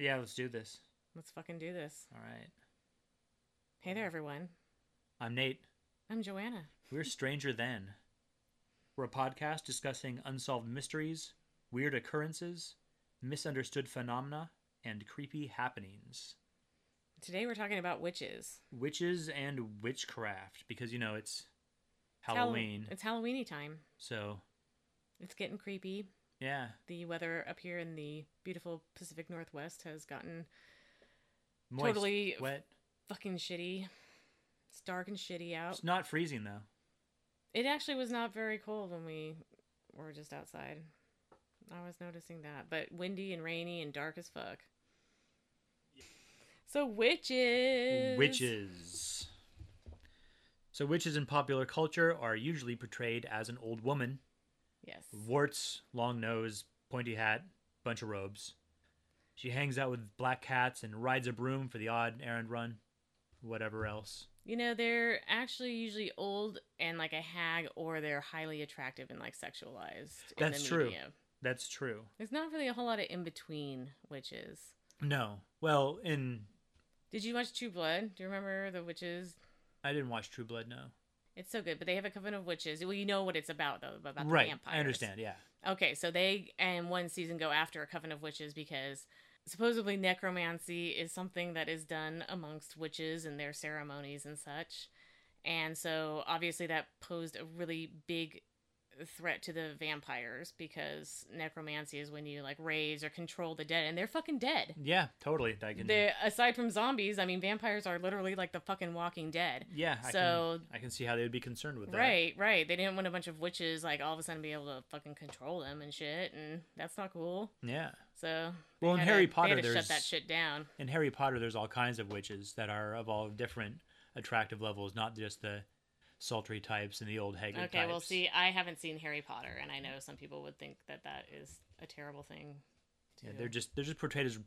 Yeah, let's do this. Let's fucking do this. All right. Hey there, everyone. I'm Nate. I'm Joanna. We're Stranger Than. We're a podcast discussing unsolved mysteries, weird occurrences, misunderstood phenomena, and creepy happenings. Today we're talking about witches. Witches and witchcraft, because you know it's Hall- Halloween. It's Halloweeny time. So, It's getting creepy. Yeah. The weather up here in the beautiful Pacific Northwest has gotten Moist, Totally wet. fucking shitty. It's dark and shitty out. It's not freezing though. It actually was not very cold when we were just outside. I was noticing that, but windy and rainy and dark as fuck. So witches. Witches. So witches in popular culture are usually portrayed as an old woman Yes. warts, long nose, pointy hat, bunch of robes. She hangs out with black cats and rides a broom for the odd errand run, whatever else. You know, they're actually usually old and like a hag, or they're highly attractive and like sexualized. in That's the true. media. That's true. There's not really a whole lot of in between witches. No. Well, in Did you watch True Blood? Do you remember the witches? I didn't watch True Blood, no. It's so good, but they have a coven of witches. Well, you know what it's about though, about the right. vampires. I understand, yeah. Okay, so they and one season go after a coven of witches because supposedly necromancy is something that is done amongst witches and their ceremonies and such. And so obviously that posed a really big threat to the vampires because necromancy is when you like raise or control the dead and they're fucking dead. Yeah, totally. I can The aside from zombies, I mean vampires are literally like the fucking walking dead. Yeah, I so- can I can see how they would be concerned with that. Right, right. They didn't want a bunch of witches like all of a sudden be able to fucking control them and shit, and that's not cool. Yeah. So they Well, in to- Harry they Potter, had shut that shit down. In Harry Potter there's all kinds of witches that are of all different attractive levels, not just the sultry types and the old haggard Okay, types. well, see, I haven't seen Harry Potter, and I know some people would think that that is a terrible thing. To... Yeah, they're just they're just portrayed as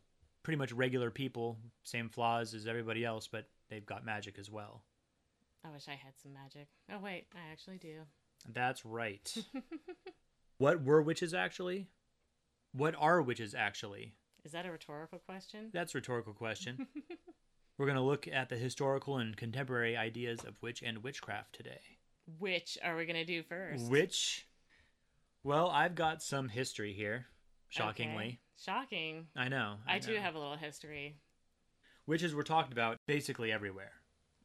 pretty much regular people, same flaws as everybody else, but they've got magic as well. I wish I had some magic. Oh wait, I actually do. That's right. what were witches actually? What are witches actually? Is that a rhetorical question? That's a rhetorical question. We're going to look at the historical and contemporary ideas of witch and witchcraft today. Which are we gonna do first? Which well, I've got some history here, Okay. shockingly. Shocking. I know. I, do know. have a little history. witches were talked about basically everywhere.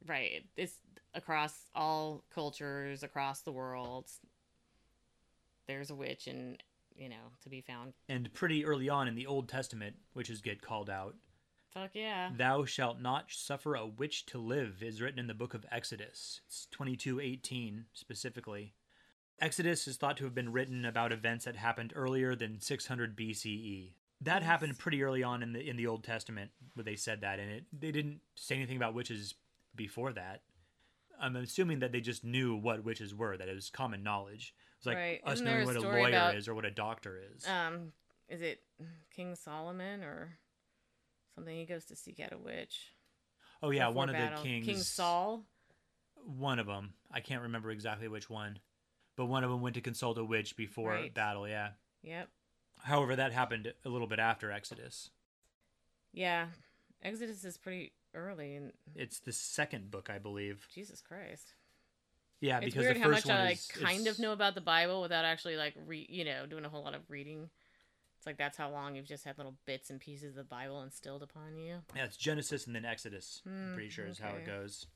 Right. It's across all cultures, across the world. There's a witch, and you know, to be found. And pretty early on in the Old Testament, witches get called out. Fuck yeah. Thou shalt not suffer a witch to live is written in the book of Exodus. It's 22:18 specifically. Exodus is thought to have been written about events that happened earlier than 600 BCE. That Yes. happened pretty early on in the in the Old Testament where they said that and it they didn't say anything about witches before that. I'm assuming that they just knew what witches were, that it was common knowledge. It's like Right. us Isn't knowing what a lawyer about- is or what a doctor is. Um, is it King Solomon or something? He goes to seek out a witch. oh yeah, one of the kings King Saul. one of them. I can't remember exactly which one, but one of them went to consult a witch before Right. battle. Yeah. Yep. However, that happened a little bit after Exodus. Yeah. Exodus is pretty early, and It's the second book, I believe. Jesus Christ. Yeah, it's because weird the how much I like is kind of know about the Bible without actually like re you know doing a whole lot of reading. It's like that's how long you've just had little bits and pieces of the Bible instilled upon you. Yeah, it's Genesis and then Exodus. I'm Hmm, pretty sure is how it goes.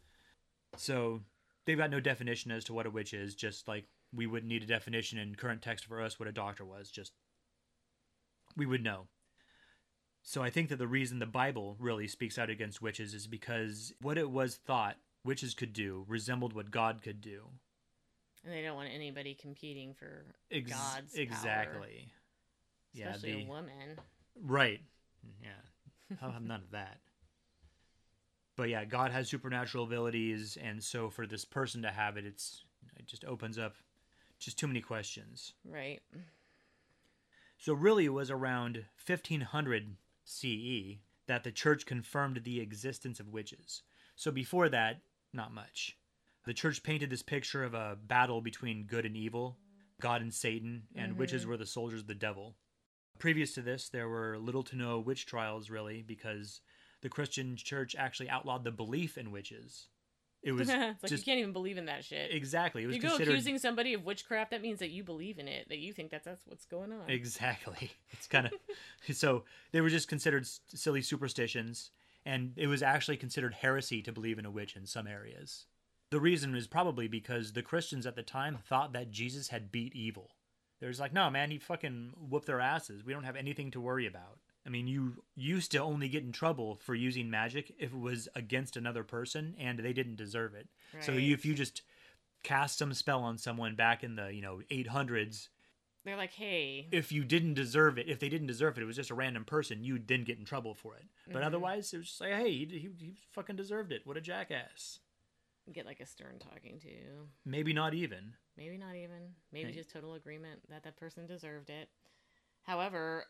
So they've got no definition as to what a witch is. Just like we wouldn't need a definition in current text for us what a doctor was. Just we would know. So I think that the reason the Bible really speaks out against witches is because what it was thought witches could do resembled what God could do. And they don't want anybody competing for Ex- God's power, exactly. Yeah, especially the- a woman. Right. Yeah. I'll have none of that. But yeah, God has supernatural abilities, and so for this person to have it, it's it just opens up just too many questions. Right. So really, it was around 1500 CE that the church confirmed the existence of witches. So before that, not much. The church painted this picture of a battle between good and evil, God and Satan, and mm-hmm. witches were the soldiers of the devil. Previous to this, there were little to no witch trials, really, because the Christian church actually outlawed the belief in witches. It was like just you can't even believe in that shit. exactly. It was you go considered accusing somebody of witchcraft, that means that you believe in it, that you think that that's what's going on. Exactly. It's kind of so they were just considered silly superstitions, and it was actually considered heresy to believe in a witch in some areas. The reason is probably because the Christians at the time thought that Jesus had beat evil. They're like, no, man, he fucking whooped their asses. We don't have anything to worry about. I mean, you used to only get in trouble for using magic if it was against another person and they didn't deserve it. So you, if you just cast some spell on someone back in the you know 800s They're like, hey, if you didn't deserve it, if they didn't deserve it, it was just a random person, you'd then get in trouble for it. But Mm-hmm. otherwise, it was just like, hey, he, he, he fucking deserved it. What a jackass. Get like a stern talking to. Maybe not even. Maybe not even. Maybe Hey. just total agreement that that person deserved it. However,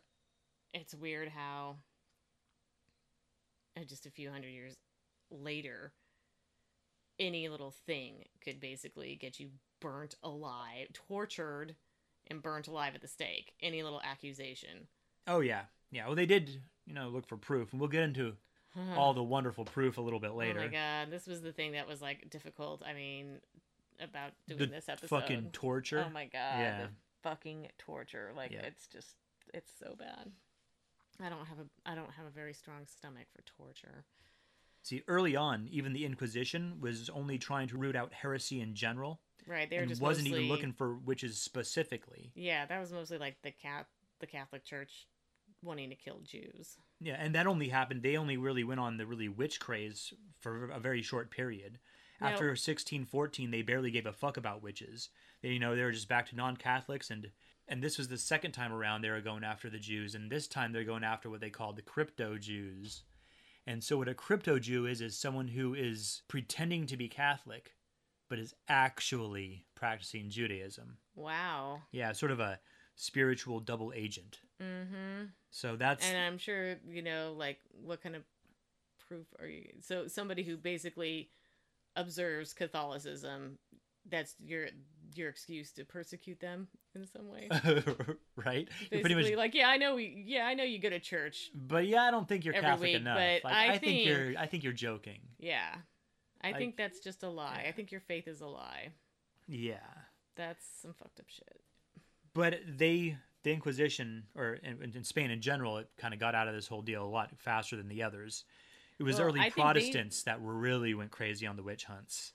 it's weird how uh, just a few hundred years later, any little thing could basically get you burnt alive, tortured, and burnt alive at the stake. Any little accusation. Oh, yeah. Yeah. Well, they did, you know, look for proof. And we'll get into Mm-hmm. all the wonderful proof a little bit later. Oh my god, this was the thing that was like difficult. I mean, about doing the this episode. fucking torture. Oh my god. Yeah. The fucking torture. Like Yeah. it's just it's so bad. I don't have a I don't have a very strong stomach for torture. See, early on, even the Inquisition was only trying to root out heresy in general Right. They were and just wasn't even looking for witches specifically. Yeah, that was mostly like the cat the Catholic Church wanting to kill Jews. Yeah, and that only happened. They only really went on the really witch craze for a very short period. Now- After 1614, they barely gave a fuck about witches. They, you know, they were just back to non-Catholics, and and this was the second time around they were going after the Jews, and this time they're going after what they called the crypto Jews. And so, what a crypto Jew is is someone who is pretending to be Catholic, but is actually practicing Judaism. Wow. Yeah, sort of a spiritual double agent. Mm-hmm. So that's And I'm sure, you know, like what kind of proof are you so somebody who basically observes Catholicism, that's your your excuse to persecute them in some way. right. Basically, pretty much like, yeah, I know, we, yeah, I know you go to church. But yeah, I don't think you're Catholic week, enough. but Like, I I, think, think- you're. I think you're joking. Yeah, I I- think that's just a lie. yeah. I think your faith is a lie. Yeah, That's some fucked up shit. But they, the Inquisition, or in, in Spain in general, it kind of got out of this whole deal a lot faster than the others. It was Well, early I think they- Protestants that were really went crazy on the witch hunts,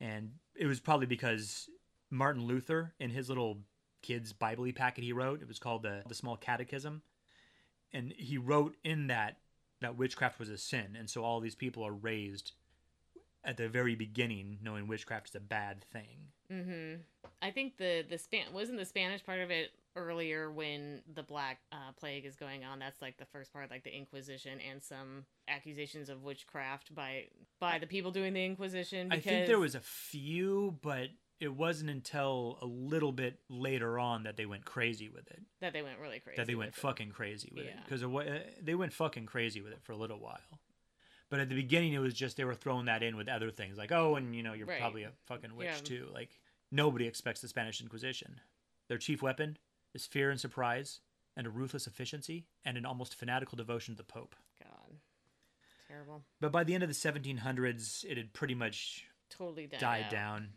and it was probably because Martin Luther, in his little kids' Bible packet he wrote, it was called the the Small Catechism, and he wrote in that that witchcraft was a sin, and so all these people are raised at the very beginning knowing witchcraft is a bad thing. Mm-hmm. I think the the span wasn't the Spanish part of it earlier when the Black uh, Plague is going on. That's like the first part, like the Inquisition and some accusations of witchcraft by by the people doing the Inquisition. I Because, think there was a few, but it wasn't until a little bit later on that they went crazy with it. that they went really crazy. that they went with it. fucking crazy with it because they went fucking crazy with it for a little while. But at the beginning, it was just they were throwing that in with other things like, oh, and you know, you're Right. probably a fucking witch Yeah. too. Like nobody expects the Spanish Inquisition. Their chief weapon is fear and surprise, and a ruthless efficiency, and an almost fanatical devotion to the Pope. God, terrible. But by the end of the 1700s, it had pretty much Totally died, died down.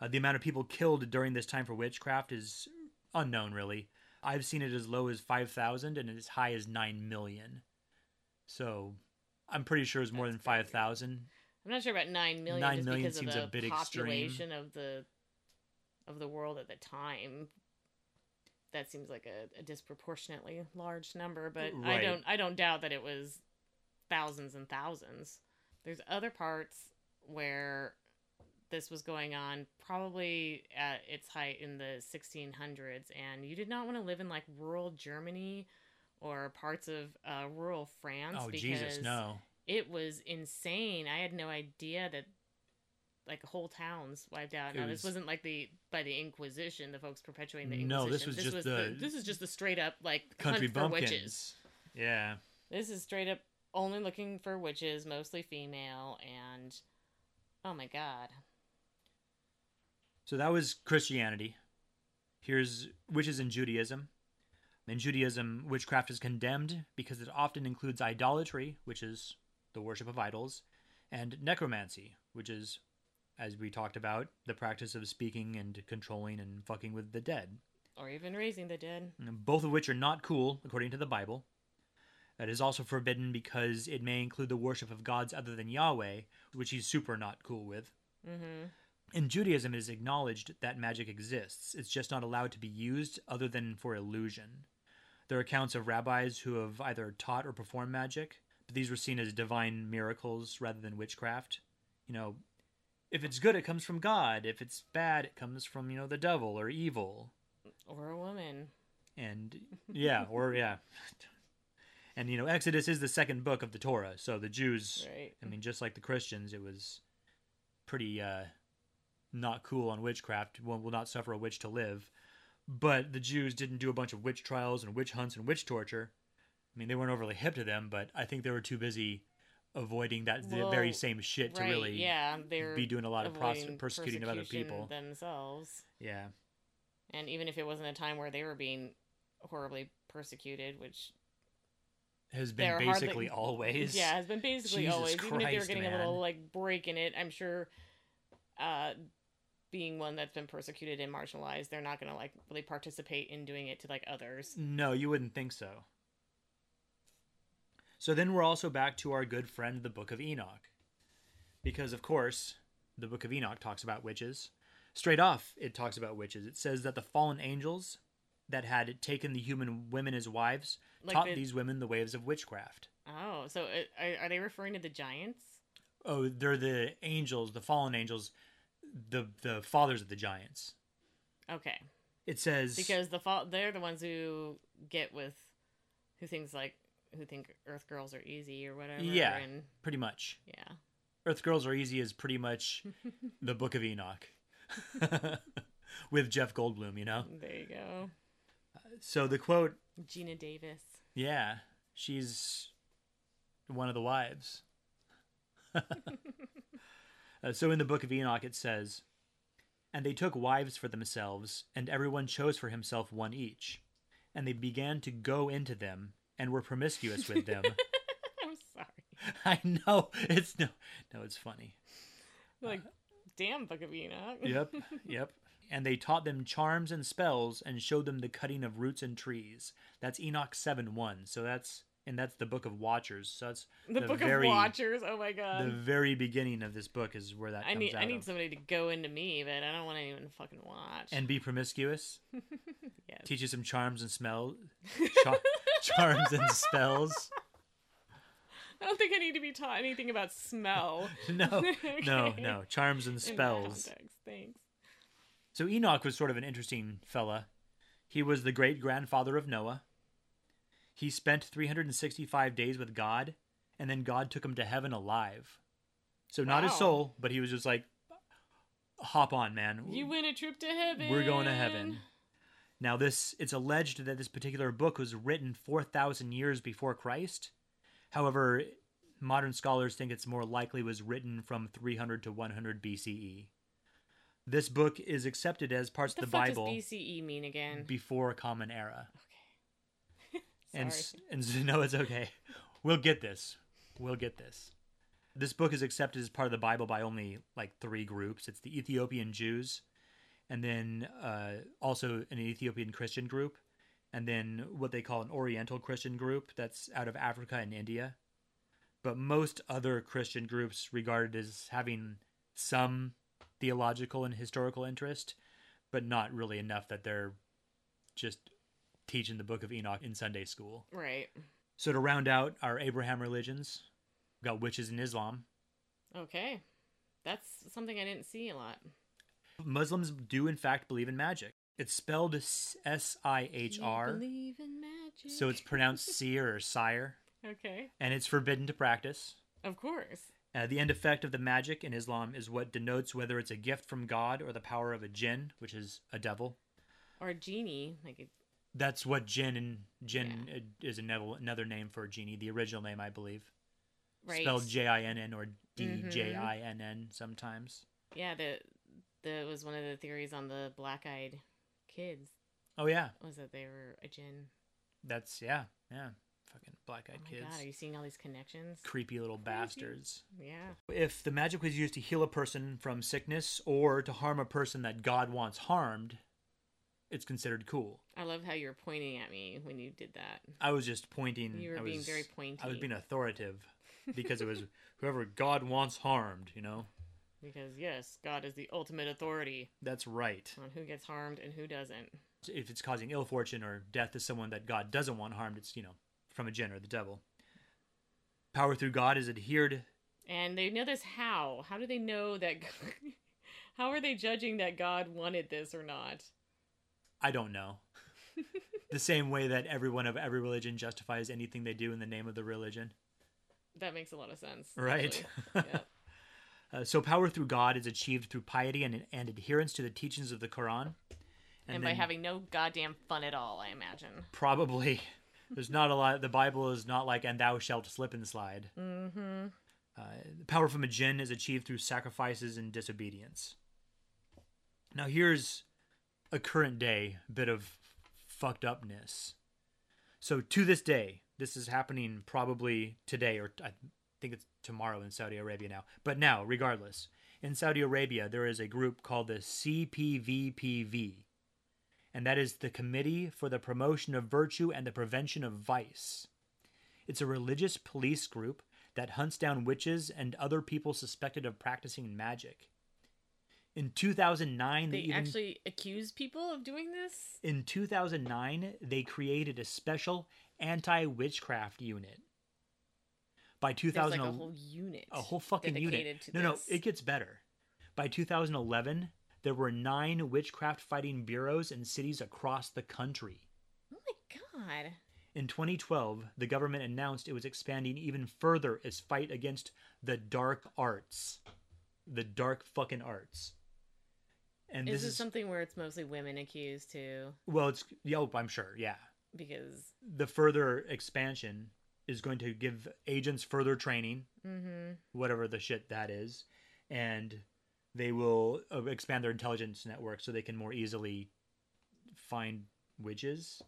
Uh, the amount of people killed during this time for witchcraft is unknown, really. I've seen it as low as 5,000 and as high as 9 million. So I'm pretty sure it's more That's than 5,000. I'm not sure about nine million. Nine just million seems a bit extreme. population of the of the world at the time. that seems like a, a disproportionately large number, but I don't I don't doubt that it was thousands and thousands. There's other parts where this was going on probably at its height in the 1600s and you did not want to live in like rural Germany or parts of uh, rural France oh because Jesus, no. it was insane. I had no idea that like whole towns wiped out. It Now was- this wasn't like the by the Inquisition, the folks perpetuating the Inquisition. No, this was just the- this is just the straight up like Country hunt for bumpkins. witches. Yeah. This is straight up only looking for witches, mostly female, and oh my god, So that was Christianity. Here's witches in Judaism. In Judaism, witchcraft is condemned because it often includes idolatry, which is the worship of idols, and necromancy, which is, as we talked about, the practice of speaking and controlling and fucking with the dead. or even raising the dead. Both of which are not cool, according to the Bible. That is also forbidden because it may include the worship of gods other than Yahweh, which he's super not cool with. Mm-hmm. In Judaism, it is acknowledged that magic exists. It's just not allowed to be used other than for illusion. There are accounts of rabbis who have either taught or performed magic, but these were seen as divine miracles rather than witchcraft. You know, if it's good, it comes from God. If it's bad, it comes from, you know, the devil or evil. Or a woman. And yeah, or yeah. And, you know, Exodus is the second book of the Torah. So the Jews, Right. I mean, just like the Christians, it was pretty uh, not cool on witchcraft. One will not suffer a witch to live. But the Jews didn't do a bunch of witch trials and witch hunts and witch torture. I mean, they weren't overly hip to them, but I think they were too busy avoiding that the very same shit to right, really yeah, be doing a lot of pros- persecuting of other people. themselves. Yeah. And even if it wasn't a time where they were being horribly persecuted, which Has been basically hardly- always. yeah, has been basically Jesus always. even if they were Christ, getting a little like break in it, I'm sure. Uh, being one that's been persecuted and marginalized, they're not gonna like really participate in doing it to like others. No, you wouldn't think so. So then we're also back to our good friend, the Book of Enoch. Because, of course, the Book of Enoch talks about witches. Straight off, it talks about witches. It says that the fallen angels that had taken the human women as wives Like taught the- these women the ways of witchcraft. Oh, so uh, are, are they referring to the giants? Oh, they're the angels, the fallen angels, the the fathers of the giants. Okay, It says because the fa- they're the ones who get with who thinks like who think Earth girls are easy or whatever. Yeah. and pretty much yeah. Earth Girls Are Easy is pretty much the Book of Enoch with Jeff Goldblum, you know? There you go, So the quote, Geena Davis. yeah, she's one of the wives. Uh, so in the Book of Enoch, it says, And they took wives for themselves, and everyone chose for himself one each. And they began to go into them, and were promiscuous with them. I'm sorry. I know it's no, no, it's funny. Like, damn, Book of Enoch. yep, yep. And they taught them charms and spells and showed them the cutting of roots and trees. That's Enoch 7 1. So that's, and that's the book of Watchers. So that's The, Book very, of Watchers. Oh my god. The very beginning of this book is where that I comes need out I need of. somebody to go into me, but I don't want anyone to fucking watch. And be promiscuous. yes. Teach you some charms and smell. Char- charms and spells. I don't think I need to be taught anything about smell. No, no, Okay. no. Charms and spells. Thanks. So Enoch was sort of an interesting fella. He was the great grandfather of Noah. He spent 365 days with God, and then God took him to heaven alive. So not his soul, but he was just like, hop on, man. You win a trip to heaven. We're going to heaven. Now, this it's alleged that this particular book was written 4,000 years before Christ. However, modern scholars think it's more likely was written from 300 to 100 BCE. This book is accepted as parts What the, of the fuck Bible does BCE mean again? before Common Era. And, Sorry. and no, it's okay. We'll get this. We'll get this. This book is accepted as part of the Bible by only like three groups. It's the Ethiopian Jews, and then uh, also an Ethiopian Christian group, and then what they call an Oriental Christian group that's out of Africa and India. But most other Christian groups regarded as having some theological and historical interest, but not really enough that they're just teaching the Book of Enoch in Sunday school. Right. So to round out our Abraham religions, we've got witches in Islam. Okay. That's something I didn't see a lot. Muslims do in fact believe in magic. It's spelled S I H R. Believe in magic. so it's pronounced seer or sire, okay. and it's forbidden to practice. Of course. Uh, the end effect of the magic in Islam is what denotes whether it's a gift from God or the power of a jinn, which is a devil. Or a genie, like a, That's what Jin and jinn uh is another another name for a genie. The original name, I believe, right. spelled J I N N or D Mhm. J I N N sometimes. Yeah, the the was one of the theories on the black-eyed kids Oh yeah, was that they were a jinn. that's yeah, yeah. Fucking black-eyed Oh kids, god, are you seeing all these connections? creepy little Crazy. bastards. Yeah. If the magic was used to heal a person from sickness or to harm a person that God wants harmed, it's considered cool. I love how you were pointing at me when you did that. I was just pointing. You were I being was- very pointy. I was being authoritative because it was whoever God wants harmed. You know, Because yes, God is the ultimate authority that's right. on who gets harmed and who doesn't. If it's causing ill fortune or death to someone that God doesn't want harmed, it's you know from a jinn or the devil. Power through God is adhered. And they know this how? How do they know that? how are they judging that God wanted this or not? I don't know. the same way that everyone of every religion justifies anything they do in the name of the religion. That makes a lot of sense. Right. Uh, so power through God is achieved through piety and, and adherence to the teachings of the Quran. And, by then having no goddamn fun at all, I imagine. probably there's not a lot. The Bible is not like "and thou shalt slip and slide." Mm-hmm. Uh, the power from a jinn is achieved through sacrifices and disobedience. Now here's a current day bit of fucked upness. So to this day, this is happening probably today or I think it's tomorrow in Saudi Arabia now. But now, regardless, in Saudi Arabia there is a group called the CPVPV. And that is the Committee for the Promotion of Virtue and the Prevention of Vice. It's a religious police group that hunts down witches and other people suspected of practicing magic. In 2009, they, They even actually accuse people of doing this? in 2009 they created a special anti-witchcraft unit. By There's like 2000, a whole unit. a whole fucking unit. to No, no, it gets better. By 2011, there were nine witchcraft fighting bureaus in cities across the country. Oh my god. In 2012, the government announced it was expanding even further its fight against the dark arts. The dark fucking arts. And Is this is something where it's mostly women accused too? well, it's yo, I'm sure, yeah. Because The further expansion is going to give agents further training, mm-hmm. whatever the shit that is, and they will uh, expand their intelligence network so they can more easily find witches.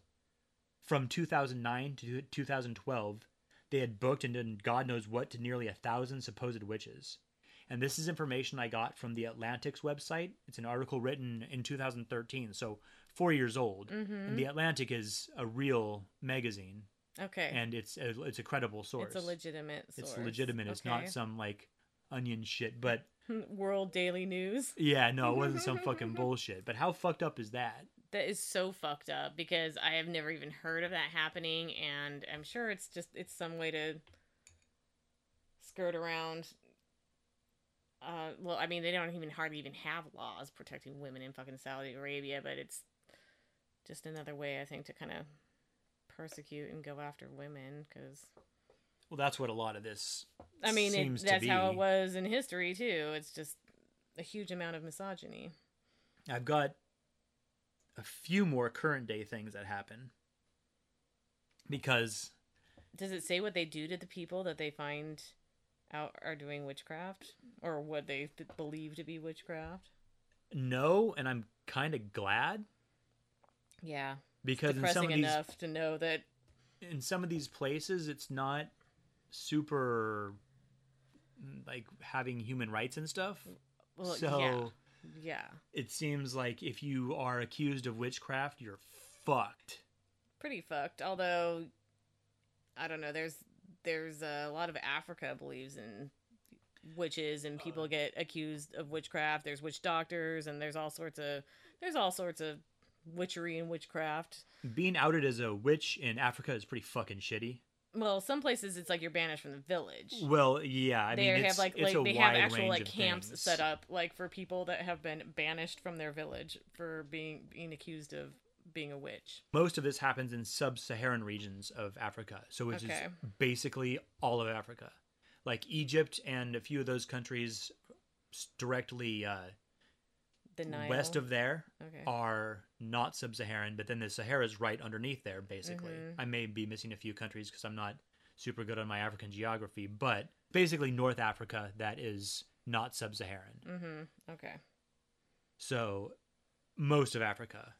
From 2009 to 2012, they had booked and done God knows what to nearly a thousand supposed witches. And this is information I got from the Atlantic's website. It's an article written in 2013, so four years old. Mm-hmm. And the Atlantic is a real magazine, Okay. and it's a, it's a credible source. It's a legitimate source. It's legitimate. It's Okay. not some like onion shit. But World Daily News. yeah, no, it wasn't some fucking bullshit. But how fucked up is that? That is so fucked up because I have never even heard of that happening, and I'm sure it's just it's some way to skirt around. Uh, well, I mean, they don't even hardly even have laws protecting women in fucking Saudi Arabia, but it's just another way, I think, to kind of persecute and go after women. Because Well, that's what a lot of this. I mean, it, that's how it was in history too. It's just a huge amount of misogyny. I've got a few more current day things that happen because Does it say what they do to the people that they find out are doing witchcraft or what they believe to be witchcraft? no, and I'm kind of glad Yeah, because in some of these enough to know that. in some of these places it's not super mm, like having human rights and stuff. Well, so yeah, yeah, it seems like if you are accused of witchcraft, you're fucked. pretty fucked. Although, I don't know. There's there's a lot of Africa believes in witches and people uh. get accused of witchcraft. There's witch doctors and there's all sorts of there's all sorts of witchery and witchcraft. Being outed as a witch in Africa is pretty fucking shitty. Well, some places it's like you're banished from the village. Well, yeah, I they mean, have it's, like it's like they have actual like camps things. set up like for people that have been banished from their village for being being accused of being a witch. Most of this happens in sub-Saharan regions of Africa, so which Okay. is basically all of Africa, like Egypt and a few of those countries directly uh, west of there Okay. are not sub-Saharan, but then the Sahara is right underneath there. Basically, Mm-hmm. I may be missing a few countries because I'm not super good on my African geography, but basically North Africa that is not sub-Saharan. Mm-hmm. Okay. So, most of Africa.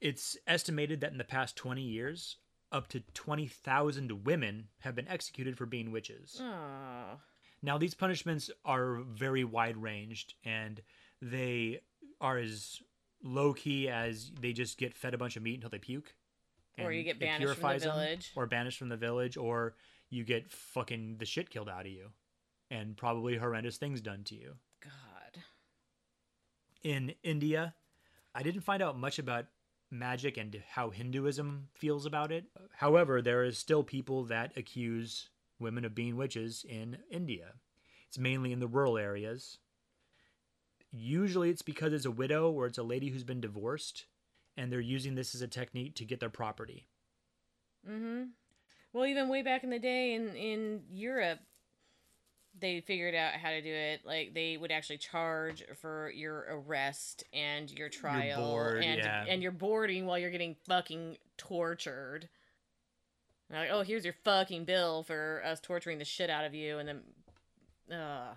It's estimated that in the past 20 years, up to 20,000 women have been executed for being witches. Oh. Now, these punishments are very wide ranged and they are as low key as they just get fed a bunch of meat until they puke. Or you get banished from the purifies them, village. or banished from the village, or you get fucking the shit killed out of you. And probably horrendous things done to you God. in India. I didn't find out much about magic and how Hinduism feels about it. However, there is still people that accuse women of being witches in India. It's mainly in the rural areas. Usually it's because it's a widow or it's a lady who's been divorced and they're using this as a technique to get their property. Mm-hmm. Well, even way back in the day in in Europe, they figured out how to do it. Like they would actually charge for your arrest and your trial board, and yeah. and your boarding while you're getting fucking tortured. And like, oh, here's your fucking bill for us torturing the shit out of you, and then, uh,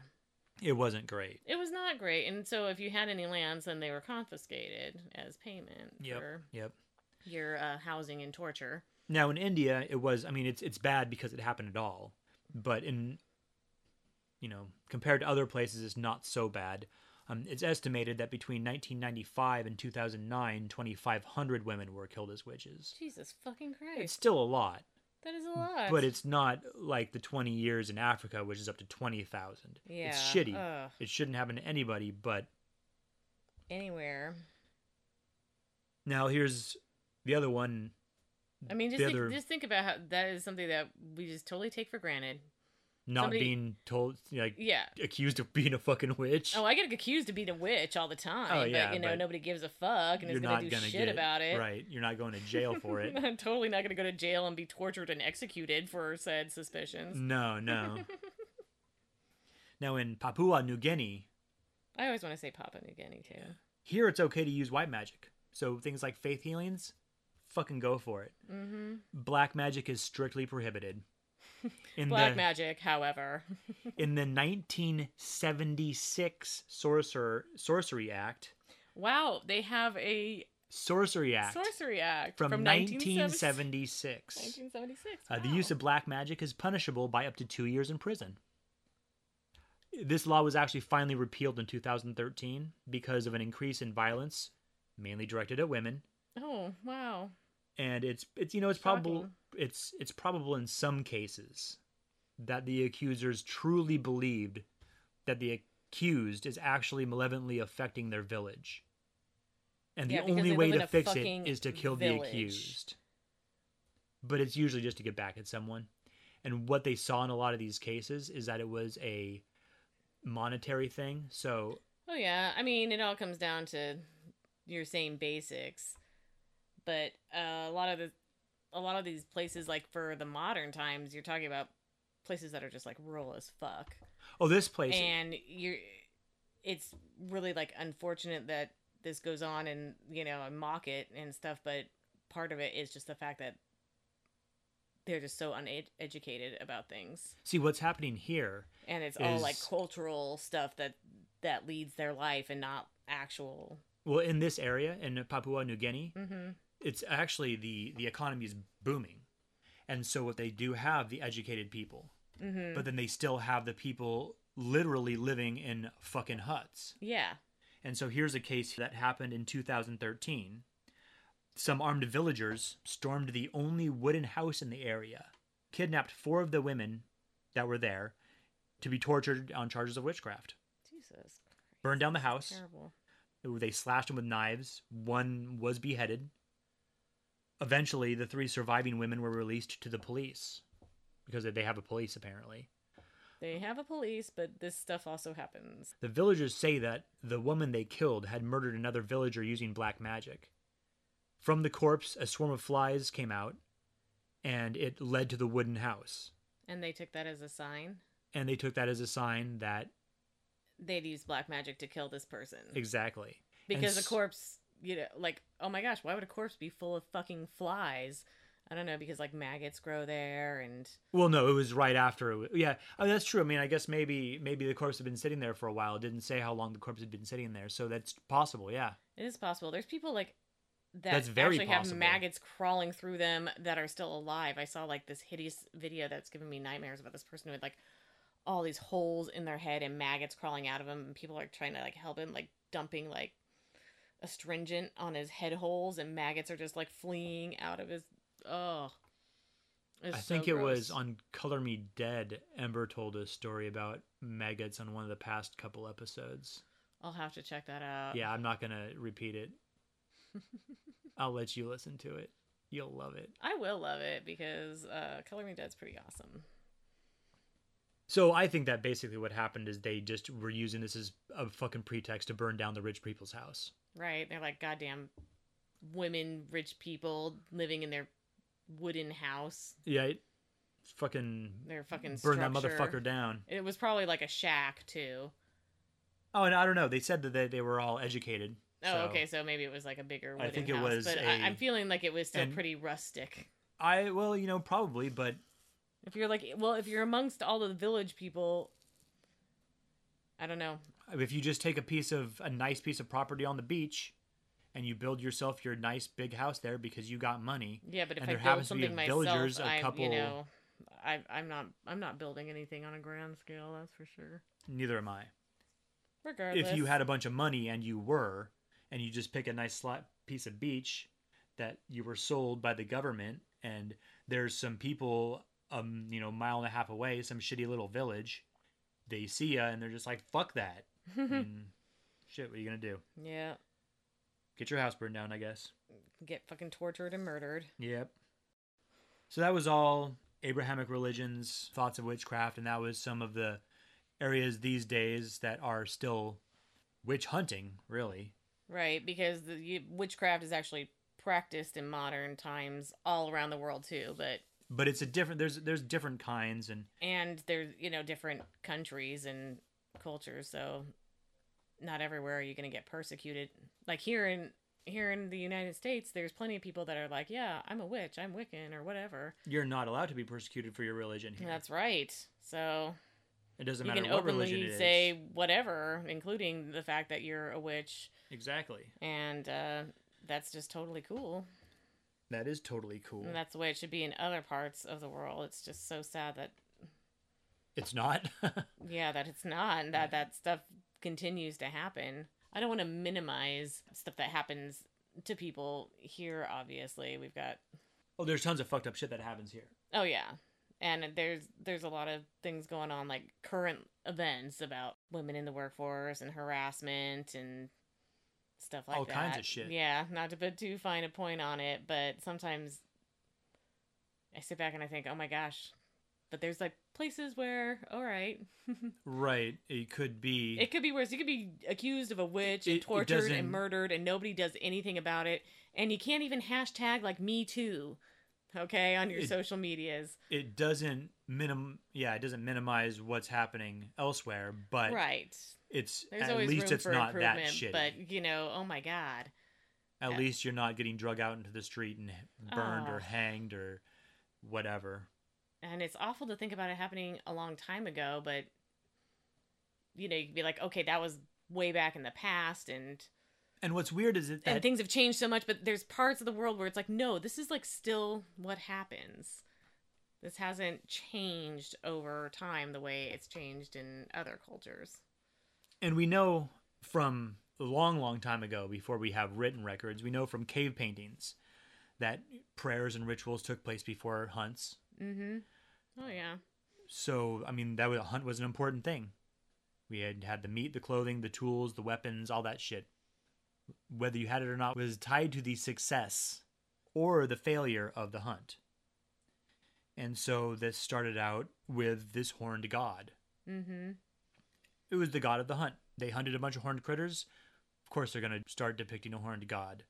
It wasn't great. it was not great. And so, if you had any lands, then they were confiscated as payment Yep. for Yep. your uh, housing and torture. Now in India, it was. I mean, it's it's bad because it happened at all, but in you know compared to other places, is not so bad. Um, it's estimated that between 1995 and 2009, 2,500 women were killed as witches. Jesus fucking Christ. It's still a lot, that is a lot. but it's not like the 20 years in Africa, which is up to 20,000. Yeah, It's shitty. ugh. It shouldn't happen to anybody. But anywhere. now here's the other one. I mean, just think, other just think about how that is something that we just totally take for granted. Not somebody- being told like Yeah. accused of being a fucking witch. Oh, I get accused of being a witch all the time. Oh, yeah, but you know but nobody gives a fuck and you're is not gonna do gonna shit get about it. Right. You're not going to jail for it. I'm totally not gonna go to jail and be tortured and executed for said suspicions. no, no. now in Papua New Guinea, I always want to say Papua New Guinea too. here it's okay to use white magic. So things like faith healings, fucking go for it. Mm-hmm. Black magic is strictly prohibited. In Black the magic, however. in the 1976 Sorcerer Sorcery Act, wow, they have a Sorcery Act sorcery act from, from 1976. 1976. Uh, the use of black magic is punishable by up to two years in prison. This law was actually finally repealed in 2013 because of an increase in violence, mainly directed at women. Oh wow. And it's it's you know it's probable Shocking. It's it's probable in some cases that the accusers truly believed that the accused is actually malevolently affecting their village. And the Yeah, because only way to fix it is to kill village. the accused. But it's usually just to get back at someone. And what they saw in a lot of these cases is that it was a monetary thing. So Oh yeah, I mean it all comes down to your same basics, but uh, a lot of the a lot of these places, like for the modern times, you're talking about places that are just like rural as fuck, oh this place and you're it's really like unfortunate that this goes on and you know I mock it and stuff, but part of it is just the fact that they're just so uneducated about things see what's happening here and it's all like cultural stuff that that leads their life and not actual well in this area in Papua New Guinea mm-hmm. It's actually the the economy is booming. And so what they do have the educated people. Mm-hmm. But then they still have the people literally living in fucking huts. yeah And so here's a case that happened in 2013. Some armed villagers stormed the only wooden house in the area, kidnapped four of the women that were there to be tortured on charges of witchcraft, jesus burned down the house, terrible They slashed them with knives. One was beheaded. Eventually, the three surviving women were released to the police because they have a police apparently. They have a police, but this stuff also happens. The villagers say that the woman they killed had murdered another villager using black magic. From the corpse, a swarm of flies came out, and it led to the wooden house. And they took that as a sign. And they took that as a sign that they'd use black magic to kill this person. exactly Because And a corpse, you know, like, oh my gosh, why would a corpse be full of fucking flies? I don't know, because like maggots grow there and Well, no, it was right after. It wa- yeah, I mean, that's true. I mean, I guess maybe maybe the corpse had been sitting there for a while. It didn't say how long the corpse had been sitting there, so that's possible. Yeah, it is possible. There's people like that That's very actually have maggots crawling through them that are still alive. I saw like this hideous video that's giving me nightmares about this person who had like all these holes in their head and maggots crawling out of them, and people are trying to like help him, like dumping like astringent on his head holes, and maggots are just like fleeing out of his. Oh, I so think it was on Color Me Dead. Ember told a story about maggots on one of the past couple episodes. I'll have to check that out. Yeah, I'm not gonna repeat it. I'll let you listen to it. You'll love it. I will love it because uh, Color Me Dead's pretty awesome. So I think that basically what happened is they just were using this as a fucking pretext to burn down the rich people's house. Right? They're like goddamn women, rich people living in their wooden house. Yeah, it, fucking Their fucking burn that motherfucker down. It was probably like a shack too. Oh, and I don't know. They said that they, they were all educated. Oh, so okay. So maybe it was like a bigger I wooden think it house, was but a- I, I'm feeling like it was still and- pretty rustic. I well, you know, probably, but If you're like, well, if you're amongst all the village people, I don't know. If you just take a piece of a nice piece of property on the beach and you build yourself your nice big house there because you got money. Yeah, but if And I there build happens to be something myself, villagers, a I, couple- you know, I, I'm not, I'm not building anything on a grand scale. That's for sure. Neither am I. Regardless, If you had a bunch of money and you were, and you just pick a nice sla piece of beach that you were sold by the government, and there's some people, um, you know, mile and a half away, some shitty little village, they see ya and they're just like, "Fuck that." I mean, mm. shit, what are you gonna do? yeah, Get your house burned down, I guess. get fucking tortured and murdered. Yep. So that was all Abrahamic religions, thoughts of witchcraft, and that was some of the areas these days that are still witch hunting, really. Right, because the witchcraft is actually practiced in modern times all around the world too, but But it's a different there's there's different kinds and and there's you know different countries and cultures, so not everywhere are you going to get persecuted. Like here in here in the United States, there's plenty of people that are like, "Yeah, I'm a witch, I'm Wiccan or whatever." you're not allowed to be persecuted for your religion here. That's right. So it doesn't you matter can what religion it is. say whatever, including the fact that you're a witch, Exactly. and uh, that's just totally cool. That is totally cool. And that's the way it should be in other parts of the world. It's just so sad that It's not. yeah, that it's not and that that stuff continues to happen. I don't want to minimize stuff that happens to people here obviously. We've got oh, there's tons of fucked up shit that happens here. Oh yeah. And there's there's a lot of things going on like current events about women in the workforce and harassment and stuff like All that. All kinds of shit. Yeah, not to put too fine a point on it, but sometimes I sit back and I think, "Oh my gosh." But there's like places where, all right, Right. It could be it could be worse. You could be accused of a witch It- and it tortured and murdered, and nobody does anything about it. And you can't even hashtag like me too, okay, on your It- social medias. it doesn't minim yeah, it doesn't minimize what's happening elsewhere, but right. it's There's at always least it's not that shitty. but you know, oh my god. At yeah. least you're not getting drug out into the street and burned or Oh. hanged or whatever. And it's awful to think about it happening a long time ago, but you know, you'd be like, okay, that was way back in the past and And what's weird is it and that things have changed so much, but there's parts of the world where it's like, no, this is like still what happens. This hasn't changed over time the way it's changed in other cultures. and we know from a long, long time ago, before we have written records, we know from cave paintings that prayers and rituals took place before hunts. Mm-hmm. Oh yeah. So, I mean, that was, a hunt was an important thing. We had had the meat, the clothing, the tools, the weapons, all that shit. whether you had it or not, was tied to the success or the failure of the hunt. And so this started out with this horned god. Mm-hmm. It was the god of the hunt. They hunted a bunch of horned critters. Of course, they're going to start depicting a horned god.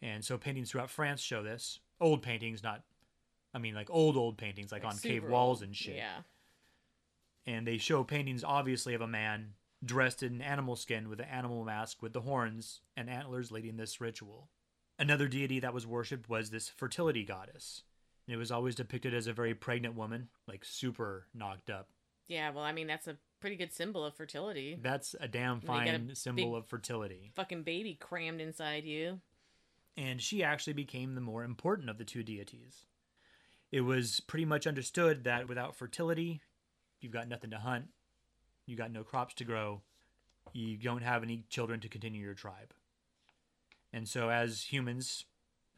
And so paintings throughout France show this. Old paintings, not, I mean, like old, old paintings, like, Like on cave walls old. and shit. Yeah. And they show paintings, obviously, of a man dressed in animal skin with an animal mask with the horns and antlers leading this ritual. Another deity that was worshipped was this fertility goddess. And it was always depicted as a very pregnant woman, like super knocked up. Yeah, well, I mean, that's a pretty good symbol of fertility. That's a damn got a fine symbol of fertility. Fucking baby crammed inside you. and she actually became the more important of the two deities. It was pretty much understood that without fertility, you've got nothing to hunt, you got no crops to grow, you don't have any children to continue your tribe. And so, as humans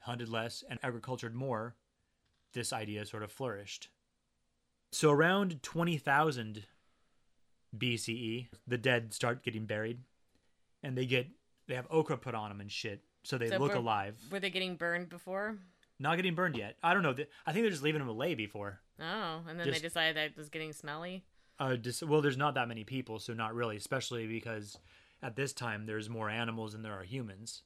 hunted less and agricultured more, this idea sort of flourished. So, around 20,000 BCE, the dead start getting buried, and they get they have ochre put on them and shit, so they So look were- alive. Were they getting burned before? Not getting burned yet. I don't know. I think they're just leaving them to lay before. Oh, and then Just- they decided that it was getting smelly. Uh, dis- well, there's not that many people, so not really. Especially because at this time there's more animals than there are humans,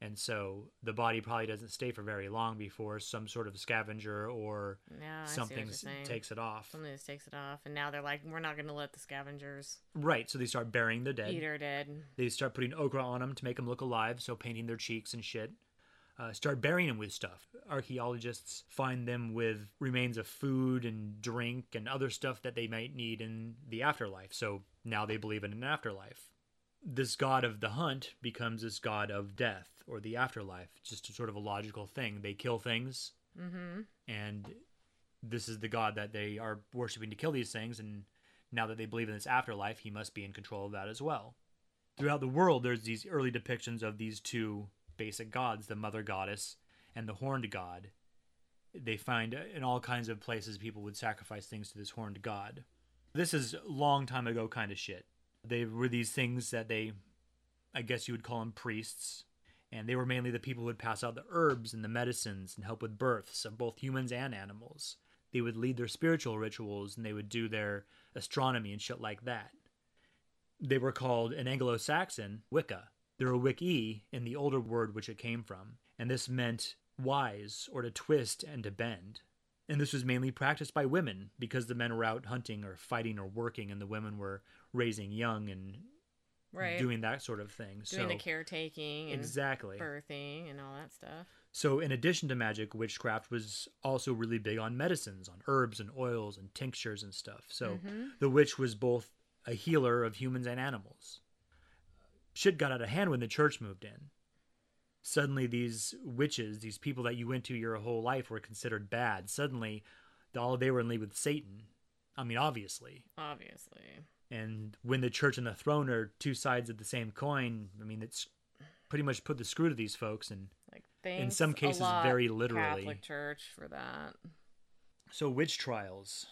and so the body probably doesn't stay for very long before some sort of scavenger or Yeah, I see what something you're s- saying. takes it off. Something just takes it off, and now they're like, we're not going to let the scavengers Right. So they start burying the dead. eat her dead. They start putting ochre on them to make them look alive, so painting their cheeks and shit. Uh, start burying them with stuff. Archaeologists find them with remains of food and drink and other stuff that they might need in the afterlife. So now they believe in an afterlife. This god of the hunt becomes this god of death or the afterlife. Just a sort of a logical thing. They kill things, Mm-hmm. and this is the god that they are worshiping to kill these things. And now that they believe in this afterlife, he must be in control of that as well throughout the world there's these early depictions of these two basic gods the mother goddess and the horned god. They find uh, in all kinds of places people would sacrifice things to this horned god. This is long time ago kind of shit. They were these things that they i guess you would call them priests and they were mainly the people who would pass out the herbs and the medicines and help with births of both humans and animals. They would lead their spiritual rituals and they would do their astronomy and shit like that. They were called in Anglo-Saxon Wicca. They're a Wicca in the older word which it came from, and this meant wise or to twist and to bend. And this was mainly practiced by women because the men were out hunting or fighting or working, and the women were raising young and Right. doing that sort of thing. Doing so the caretaking and exactly. birthing and all that stuff. So, in addition to magic, witchcraft was also really big on medicines, on herbs and oils and tinctures and stuff. So, Mhm. the witch was both a healer of humans and animals. Shit got out of hand when the church moved in. Suddenly, these witches, these people that you went to your whole life, were considered bad. Suddenly, all they were in league with Satan. I mean, obviously. Obviously. And when the church and the throne are two sides of the same coin, I mean, it's pretty much put the screw to these folks. And Like thanks some cases, lot, very literally. Catholic Church for that. so, witch trials.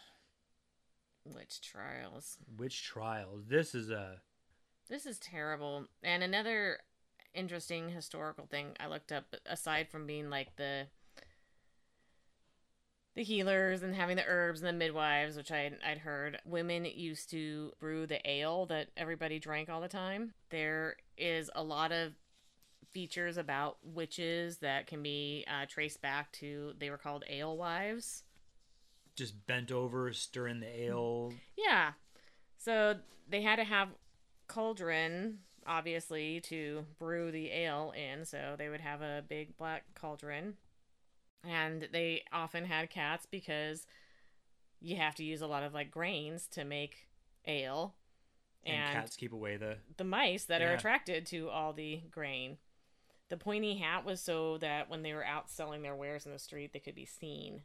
Witch trials. Witch trials. This is a. This is terrible. And another interesting historical thing I looked up, aside from being like the the healers and having the herbs and the midwives, which I I'd heard, women used to brew the ale that everybody drank all the time. There is a lot of features about witches that can be uh, traced back to they were called ale wives. just bent over, stirring the ale. Yeah. So they had to have cauldron, obviously, to brew the ale in. So they would have a big black cauldron. And they often had cats because you have to use a lot of like grains to make ale. And, And, cats keep away the. the mice that are attracted to all the grain. The pointy hat was so that when they were out selling their wares in the street, they could be seen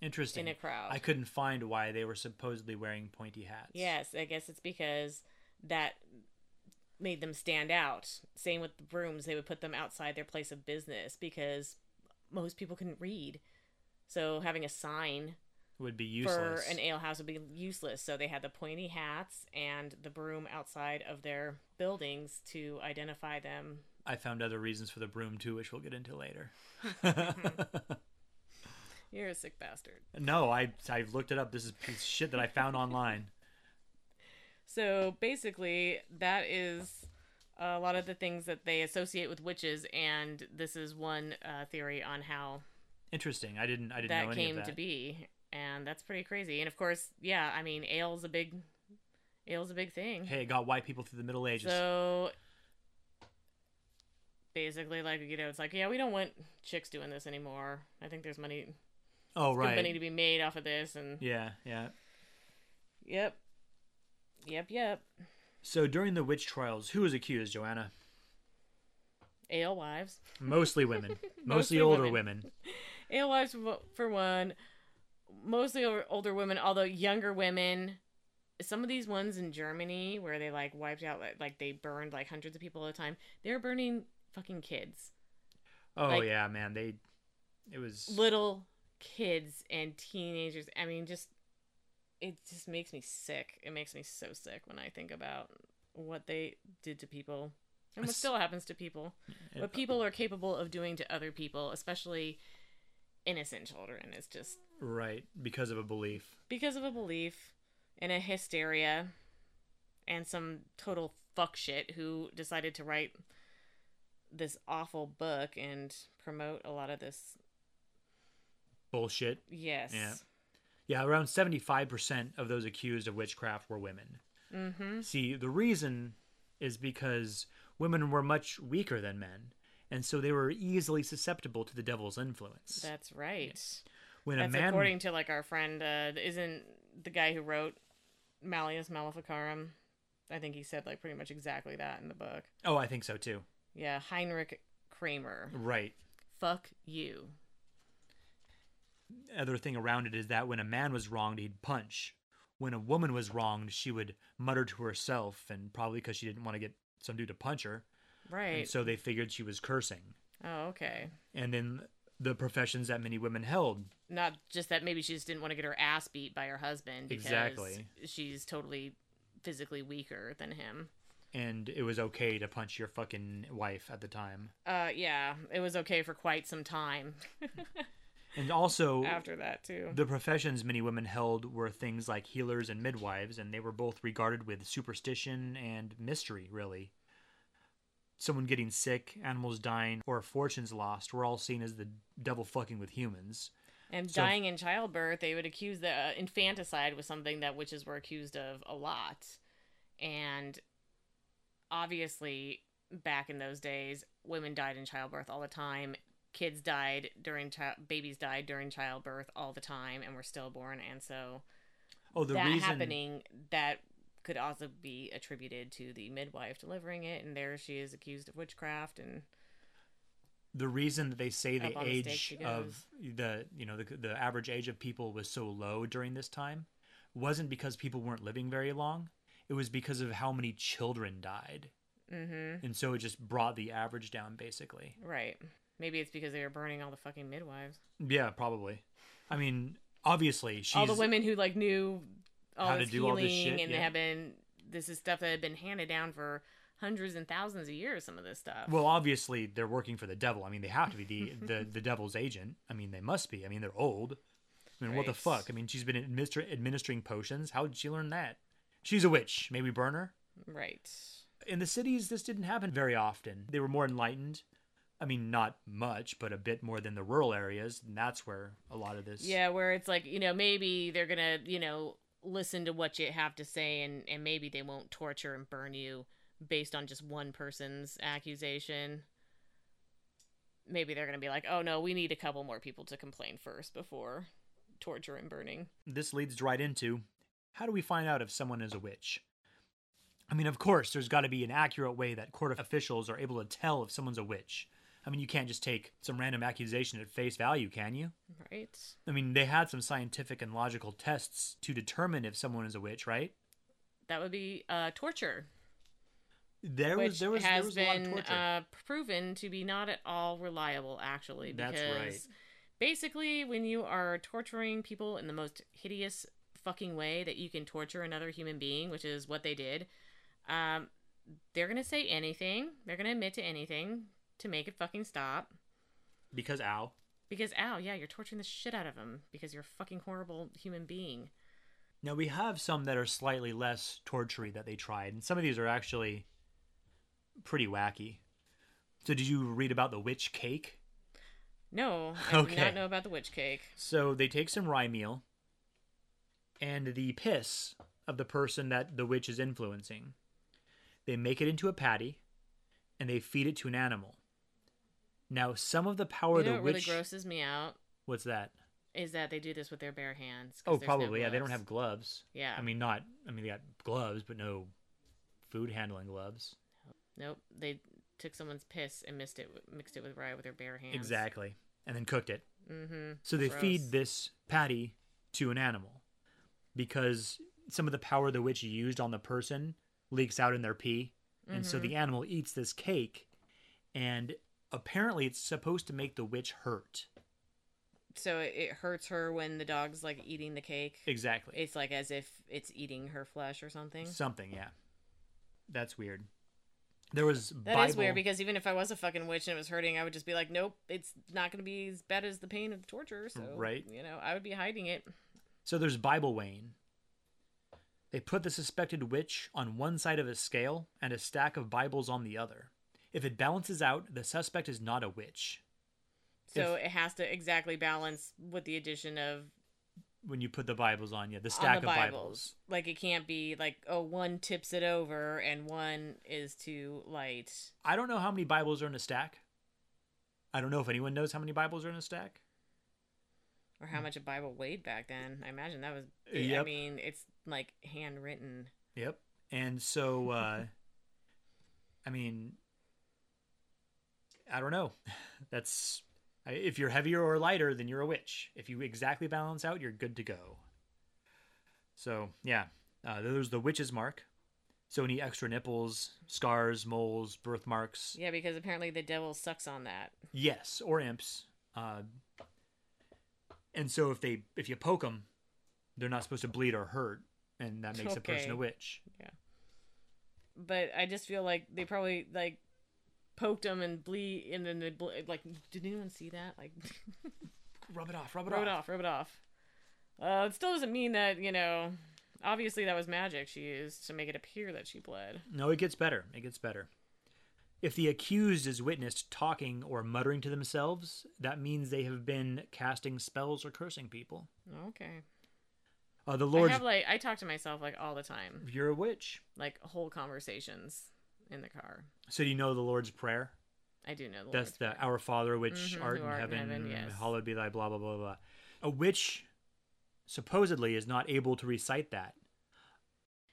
Interesting. in a crowd. I couldn't find why they were supposedly wearing pointy hats. Yes, I guess it's because that made them stand out. Same with the brooms, they would put them outside their place of business because most people couldn't read. So having a sign would be for useless. an alehouse would be useless. So they had the pointy hats and the broom outside of their buildings to identify them. I found other reasons for the broom too, which we'll get into later. You're a sick bastard. no, I I looked it up. This is shit that I found online. So basically, that is a lot of the things that they associate with witches, and this is one uh, theory on how Interesting. I didn't I didn't that know any came of that. to be, and that's pretty crazy. And of course, yeah, I mean, ale's a big, ale's a big thing. Hey, it got white people through the Middle Ages. So basically, like you know, it's like, yeah, we don't want chicks doing this anymore. I think there's money, oh right. money to be made off of this, and Yeah, yeah. yep, yep, yep. So during the witch trials, who was accused, Joanna? Ale wives. Mostly women. Mostly, Mostly older women. women. alewives for- one mostly older women although younger women some of these ones in germany where they like wiped out like, like they burned like hundreds of people at a time they're burning fucking kids Oh Like- yeah, man. They it was little kids and teenagers i mean just it just makes me sick it makes me so sick when i think about what they did to people and what still happens to people what uh, people are capable of doing to other people especially innocent children is just right because of a belief. because of a belief and a hysteria and some total fuck shit who decided to write this awful book and promote a lot of this Bullshit. yes Yeah. Yeah, around 75% of those accused of witchcraft were women. mm-hmm See, the reason is because women were much weaker than men, and so they were easily susceptible to the devil's influence. that's right when that's a man according to like our friend uh isn't the guy who wrote malleus maleficarum i think he said like pretty much exactly that in the book Oh, I think so too. yeah heinrich kramer Right. fuck you Other thing around it is that when a man was wronged, he'd punch. When a woman was wronged, she would mutter to herself, and probably because she didn't want to get some dude to punch her, right and so they figured she was cursing. oh okay And then the professions that many women held not just that maybe she just didn't want to get her ass beat by her husband because Exactly. she's totally physically weaker than him. and it was okay to punch your fucking wife at the time. Uh yeah, it was okay for quite some time And also, after that too. the professions many women held were things like healers and midwives, and they were both regarded with superstition and mystery, really. Someone getting sick, animals dying, or fortunes lost were all seen as the devil fucking with humans. And so- dying in childbirth, they would accuse the uh, infanticide was something that witches were accused of a lot. And obviously, back in those days, women died in childbirth all the time. Kids died during child, babies died during childbirth all the time, and were stillborn. And so Oh, the that reason happening, that could also be attributed to the midwife delivering it, and there she is accused of witchcraft. And the reason that they say the on the age of the you know the the average age of people was so low during this time wasn't because people weren't living very long. It was because of how many children died, mm-hmm, and so it just brought the average down basically. right, maybe it's because they were burning all the fucking midwives. Yeah, probably. I mean, obviously, she's all the women who like knew all How to this do all healing this shit, and yeah. have been this is stuff that had been handed down for hundreds and thousands of years some of this stuff Well, obviously, they're working for the devil. I mean, they have to be the the, the devil's agent. I mean, they must be. I mean, they're old. I mean, what the fuck? I mean, she's been administer- administering potions. How did she learn that? She's a witch. Maybe burn her. right In the cities, this didn't happen very often. They were more enlightened. I mean, not much, but a bit more than the rural areas. And that's where a lot of this. yeah where it's like you know maybe they're gonna you know listen to what you have to say and and maybe they won't torture and burn you based on just one person's accusation maybe they're gonna be like oh no we need a couple more people to complain first before torture and burning This leads right into how do we find out if someone is a witch? I mean, of course, there's got to be an accurate way that court officials are able to tell if someone's a witch. I mean, you can't just take some random accusation at face value, can you? right I mean, they had some scientific and logical tests to determine if someone is a witch, right? that would be uh torture There which was there was there has was a lot of been torture. uh, proven to be not at all reliable, actually. That's Because right. Basically, when you are torturing people in the most hideous fucking way that you can torture another human being, which is what they did, um, they're gonna say anything. They're gonna admit to anything to make it fucking stop. Because ow. Because, ow, yeah, you're torturing the shit out of them because you're a fucking horrible human being. Now we have some that are slightly less tortury that they tried, and some of these are actually pretty wacky. So did you read about the witch cake? No, I Okay. did not know about the witch cake. So they take some rye meal and the piss of the person that the witch is influencing. They make it into a patty and they feed it to an animal. Now, some of the power you know the what really witch. grosses me out What's that? is that they do this with their bare hands. 'cause Oh, there's no probably. yeah, they don't gloves. have gloves. Yeah. I mean, not. I mean, they got gloves, but no food handling gloves. Nope. They took someone's piss and mixed it mixed it with rye with their bare hands. Exactly. And then cooked it. Mm-hmm. So they feed this patty to an animal because some of the power the witch used on the person leaks out in their pee. And so Mm-hmm. the animal eats this cake and apparently it's supposed to make the witch hurt. So it- hurts her when the dog's like eating the cake. Exactly. It's like as if it's eating her flesh or something. Something, yeah. That's weird. There was That is Bible. weird because even if I was a fucking witch and it was hurting, I would just be like, nope, it's not going to be as bad as the pain of the torture. So, Right. you know, I would be hiding it. So there's Bible weighing. They put the suspected witch on one side of a scale and a stack of Bibles on the other. If it balances out, the suspect is not a witch. So it has to exactly balance with the addition of When you put the Bibles on, yeah, the stack the of Bibles. Bibles. Like it can't be like, oh, one tips it over and one is too light. I don't know how many Bibles are in a stack. I don't know if anyone knows how many Bibles are in a stack. Or how much a Bible weighed back then. I imagine that was. yep. I. Mean, it's like handwritten. Yep. And so, uh, I mean, I don't know. That's if you're heavier or lighter, then you're a witch. If you exactly balance out, you're good to go. So yeah, uh, there's the witch's mark. So any extra nipples, scars, moles, birthmarks, Yeah, because apparently the devil sucks on that. yes, or imps. Uh, and so if they if you poke them, they're not supposed to bleed or hurt, and that makes a person a witch. Yeah. But I just feel like they probably like poked him and bleed, and then they ble- like. Did anyone see that? Like, Rub it off. Rub it rub off. it off, rub it off. Uh, it still doesn't mean that you know. Obviously, that was magic she used to make it appear that she bled. No, it gets better. It gets better. If the accused is witnessed talking or muttering to themselves, that means they have been casting spells or cursing people. Okay. Uh, the I have like I talk to myself like all the time, You're a witch. like whole conversations in the car. So do you know the Lord's Prayer? I do know the That's Lord's the Prayer. Our Father, which Mhm, art in art heaven, heaven, yes. hallowed be thy blah blah blah blah. A witch supposedly is not able to recite that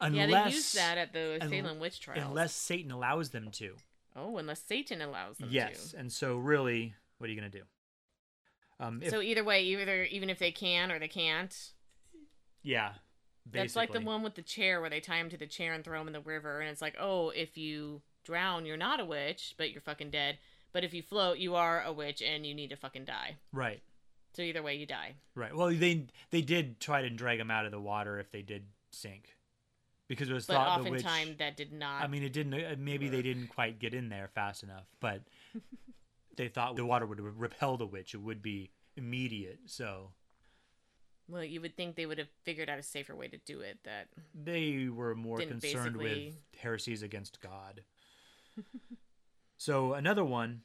yeah, unless they used that at the un- Salem witch trials. unless Satan allows them to. oh, unless Satan allows them Yes, to. and so really, what are you gonna do? Um, if, So either way, either even if they can or they can't. yeah, That's like the one with the chair where they tie him to the chair and throw him in the river, and it's like, oh, if you drown, you're not a witch, but you're fucking dead. But if you float, you are a witch, and you need to fucking die. Right, So either way, you die. right. Well, they they did try to drag him out of the water if they did sink, because it was But thought the oftentimes witch. that did not. I mean, it didn't. uh, Maybe they didn't quite get in there fast enough, but they thought the water would repel the witch. It would be immediate. So well, you would think they would have figured out a safer way to do it. That they were more concerned basically- with heresies against God. so another one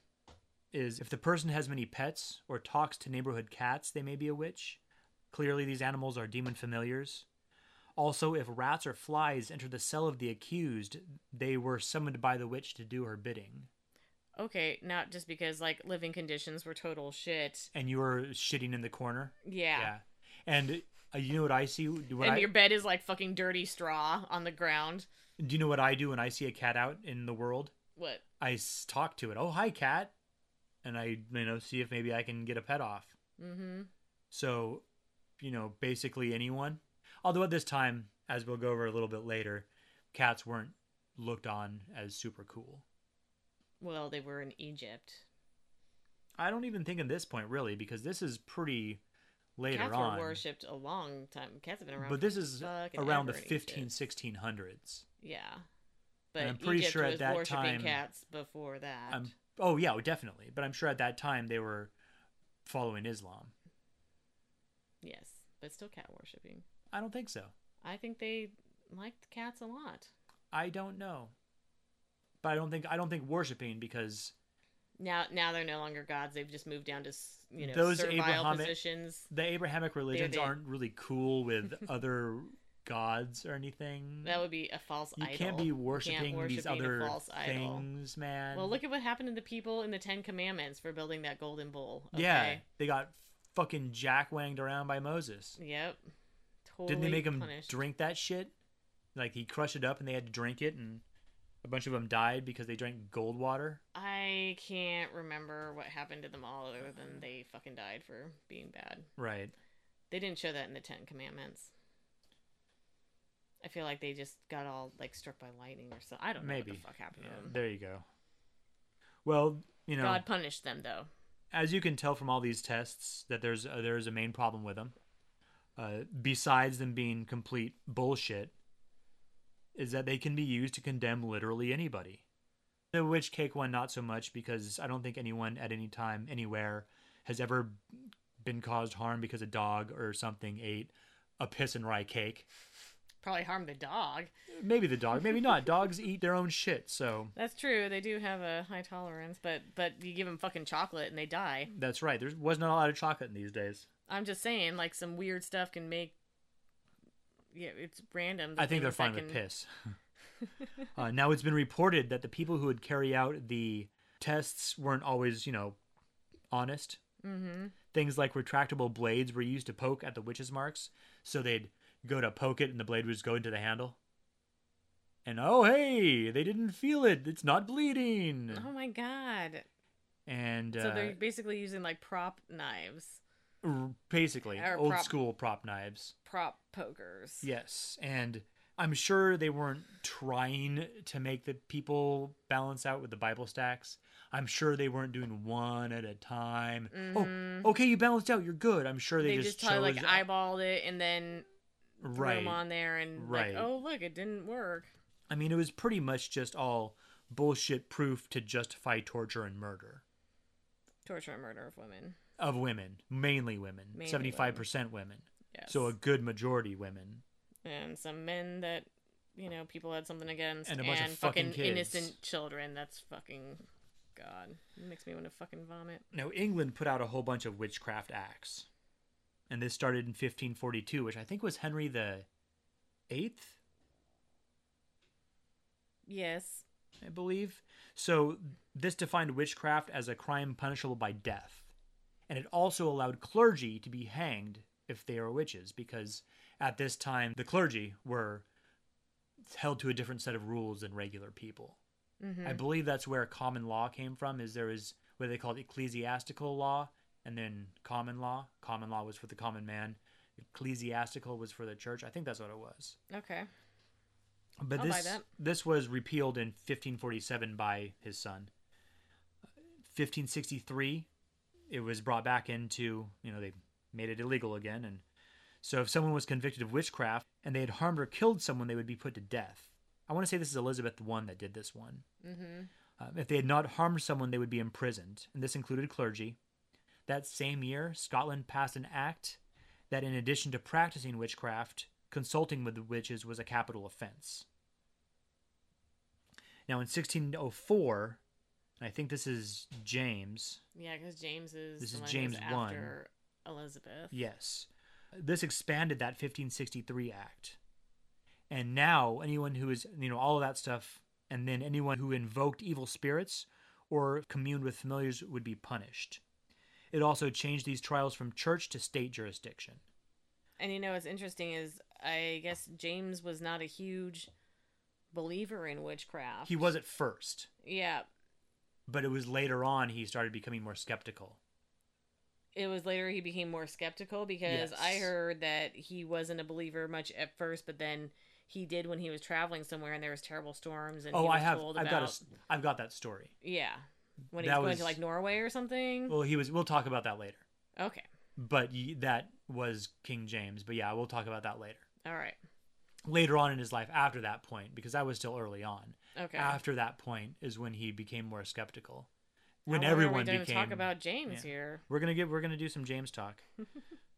is if the person has many pets or talks to neighborhood cats, they may be a witch. Clearly, these animals are demon familiars. Also, if rats or flies enter the cell of the accused, they were summoned by the witch to do her bidding. okay, not just because like living conditions were total shit. And you were shitting in the corner. Yeah. Yeah. And uh, you know what I see? What and I, your bed is like fucking dirty straw on the ground. do you know what I do when I see a cat out in the world? What? I talk to it. Oh, hi, cat, and I you know see if maybe I can get a pet off. Mm-hmm. So, you know, basically anyone. Although at this time, as we'll go over a little bit later, cats weren't looked on as super cool. Well, they were in Egypt. I don't even think at this point really because this is pretty later Cats on. were worshipped a long time. Cats have been around. but this is around the ever 15 1600s. Yeah, but I'm pretty Egypt sure at that time- cats before that. I'm oh yeah, definitely. But I'm sure at that time they were following Islam. Yes, but still cat worshipping. I don't think so. I think they liked cats a lot. I don't know. But I don't think I don't think worshiping because Now, now they're no longer gods. They've just moved down to you know Those servile Abrahamic- positions. the Abrahamic religions aren't really cool with other gods or anything. That would be a false you idol. can't be worshiping can't these worship being a other false idol. things, man. Well, look at what happened to the people in the Ten Commandments for building that golden bull. Yeah, they got fucking jack wanged around by Moses. Yep. Totally Didn't they make him punished. drink that shit? Like he crushed it up and they had to drink it, and a bunch of them died because they drank gold water. I can't remember what happened to them all other than they fucking died for being bad. Right. They didn't show that in the Ten Commandments. I feel like they just got all like struck by lightning or so. I don't know Maybe. what the fuck happened to them. there you go. Well, you know, God punished them though. as you can tell from all these tests, that there's uh, there's a main problem with them. Uh, besides them being complete bullshit, is that they can be used to condemn literally anybody. The witch cake one, not so much, because I don't think anyone at any time, anywhere, has ever been caused harm because a dog or something ate a piss and rye cake. Probably harmed the dog. Maybe the dog, maybe not. Dogs eat their own shit, so That's true. They do have a high tolerance, but but you give them fucking chocolate and they die. that's right. There wasn't a lot of chocolate in these days. I'm just saying, like some weird stuff can make. Yeah, it's random. the I think they're fine with piss. uh, now it's been reported that the people who would carry out the tests weren't always, you know, honest. Mhm. Things like retractable blades were used to poke at the witches' marks, so they'd go to poke it and the blade would just go into the handle. And oh hey, they didn't feel it. It's not bleeding. Oh my god! And so uh, they're basically using like prop knives, basically old prop- school prop knives. prop pokers. Yes, and I'm sure they weren't trying to make the people balance out with the Bible stacks. I'm sure they weren't doing one at a time. Mhm. Oh, okay, you balanced out. You're good. I'm sure they, They, just, just, probably like eyeballed it and then threw them on there and Right. like, oh look, it didn't work. I mean, it was pretty much just all bullshit proof to justify torture and murder Torture and murder of women. Of women, mainly women, 75% women. Yes. So a good majority women. and some men that you know people had something against And a bunch of fucking kids. innocent children. That's fucking God. It makes me want to fucking vomit. Now, England put out a whole bunch of witchcraft acts. And this started in 1542, which I think was Henry the Eighth, Yes. I believe. So this defined witchcraft as a crime punishable by death. And it also allowed clergy to be hanged if they were witches, because at this time the clergy were held to a different set of rules than regular people. Mm-hmm. I believe that's where common law came from. Is there is what they called ecclesiastical law, and then common law. Common law was for the common man. Ecclesiastical was for the church. I think that's what it was. Okay. But I'll this this was repealed in 1547 by his son. 1563, it was brought back into you know they made it illegal again, and so if someone was convicted of witchcraft and they had harmed or killed someone, they would be put to death. I want to say this is Elizabeth I that did this one. Mm-hmm. Um, if they had not harmed someone, they would be imprisoned, and this included clergy. That same year, Scotland passed an act that, in addition to practicing witchcraft, consulting with the witches was a capital offense. Now, in 1604, and I think this is James, Yeah, because James is This is James one. after Elizabeth. yes, this expanded that 1563 act. And now, anyone who is, you know, all of that stuff, and then anyone who invoked evil spirits or communed with familiars would be punished. It also changed these trials from church to state jurisdiction. And you know what's interesting is I guess James was not a huge believer in witchcraft. He was at first, Yeah. But it was later on he started becoming more skeptical. It was later he became more skeptical because I heard that he wasn't a believer much at first, but then he did when he was traveling somewhere and there was terrible storms and oh, he was I have, told I've about got a, I've got that story. yeah. when he's That going was- to like Norway or something. Well, he was. We'll talk about that later. okay, But that was King James. But yeah, we'll talk about that later. all right, Later on in his life, after that point, because that was still early on. Okay. After that point is when he became more skeptical. When How everyone are we became. talk about James yeah. here. We're gonna get. We're gonna do some James talk,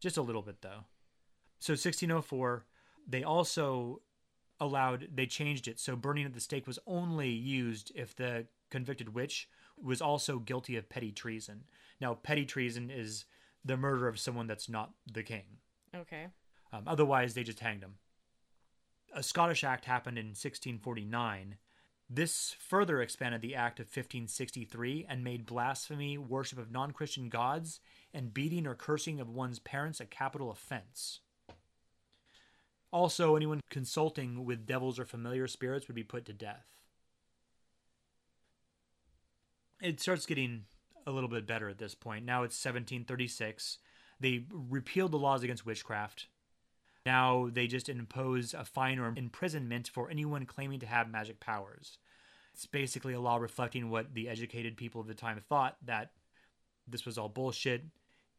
just a little bit though. So 1604, they also allowed. They changed it so burning at the stake was only used if the convicted witch was also guilty of petty treason. Now, petty treason is the murder of someone that's not the king. Okay, Um, otherwise, they just hanged him. A Scottish act happened in 1649. This further expanded the act of 1563 and made blasphemy, worship of non Christian gods, and beating or cursing of one's parents a capital offense. Also, anyone consulting with devils or familiar spirits would be put to death. It starts getting a little bit better at this point. Now it's 1736. They repealed the laws against witchcraft. Now they just impose a fine or imprisonment for anyone claiming to have magic powers. It's basically a law reflecting what the educated people of the time thought that this was all bullshit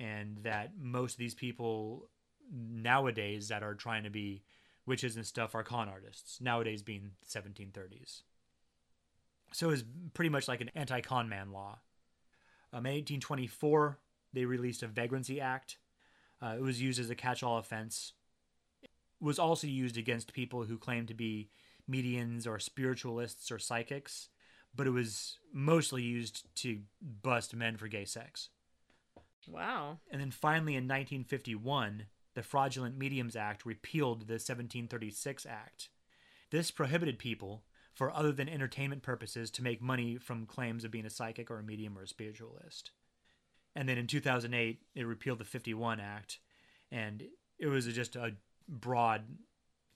and that most of these people nowadays that are trying to be witches and stuff are con artists, nowadays being 1730s. So it was pretty much like an anti con man law. Um, in 1824, they released a Vagrancy Act. Uh, it was used as a catch all offense. Was also used against people who claimed to be mediums or spiritualists or psychics, but it was mostly used to bust men for gay sex. wow. And then finally in 1951, the Fraudulent Mediums Act repealed the 1736 Act. This prohibited people, for other than entertainment purposes, to make money from claims of being a psychic or a medium or a spiritualist. And then in 2008, it repealed the 51 Act, and it was just a broad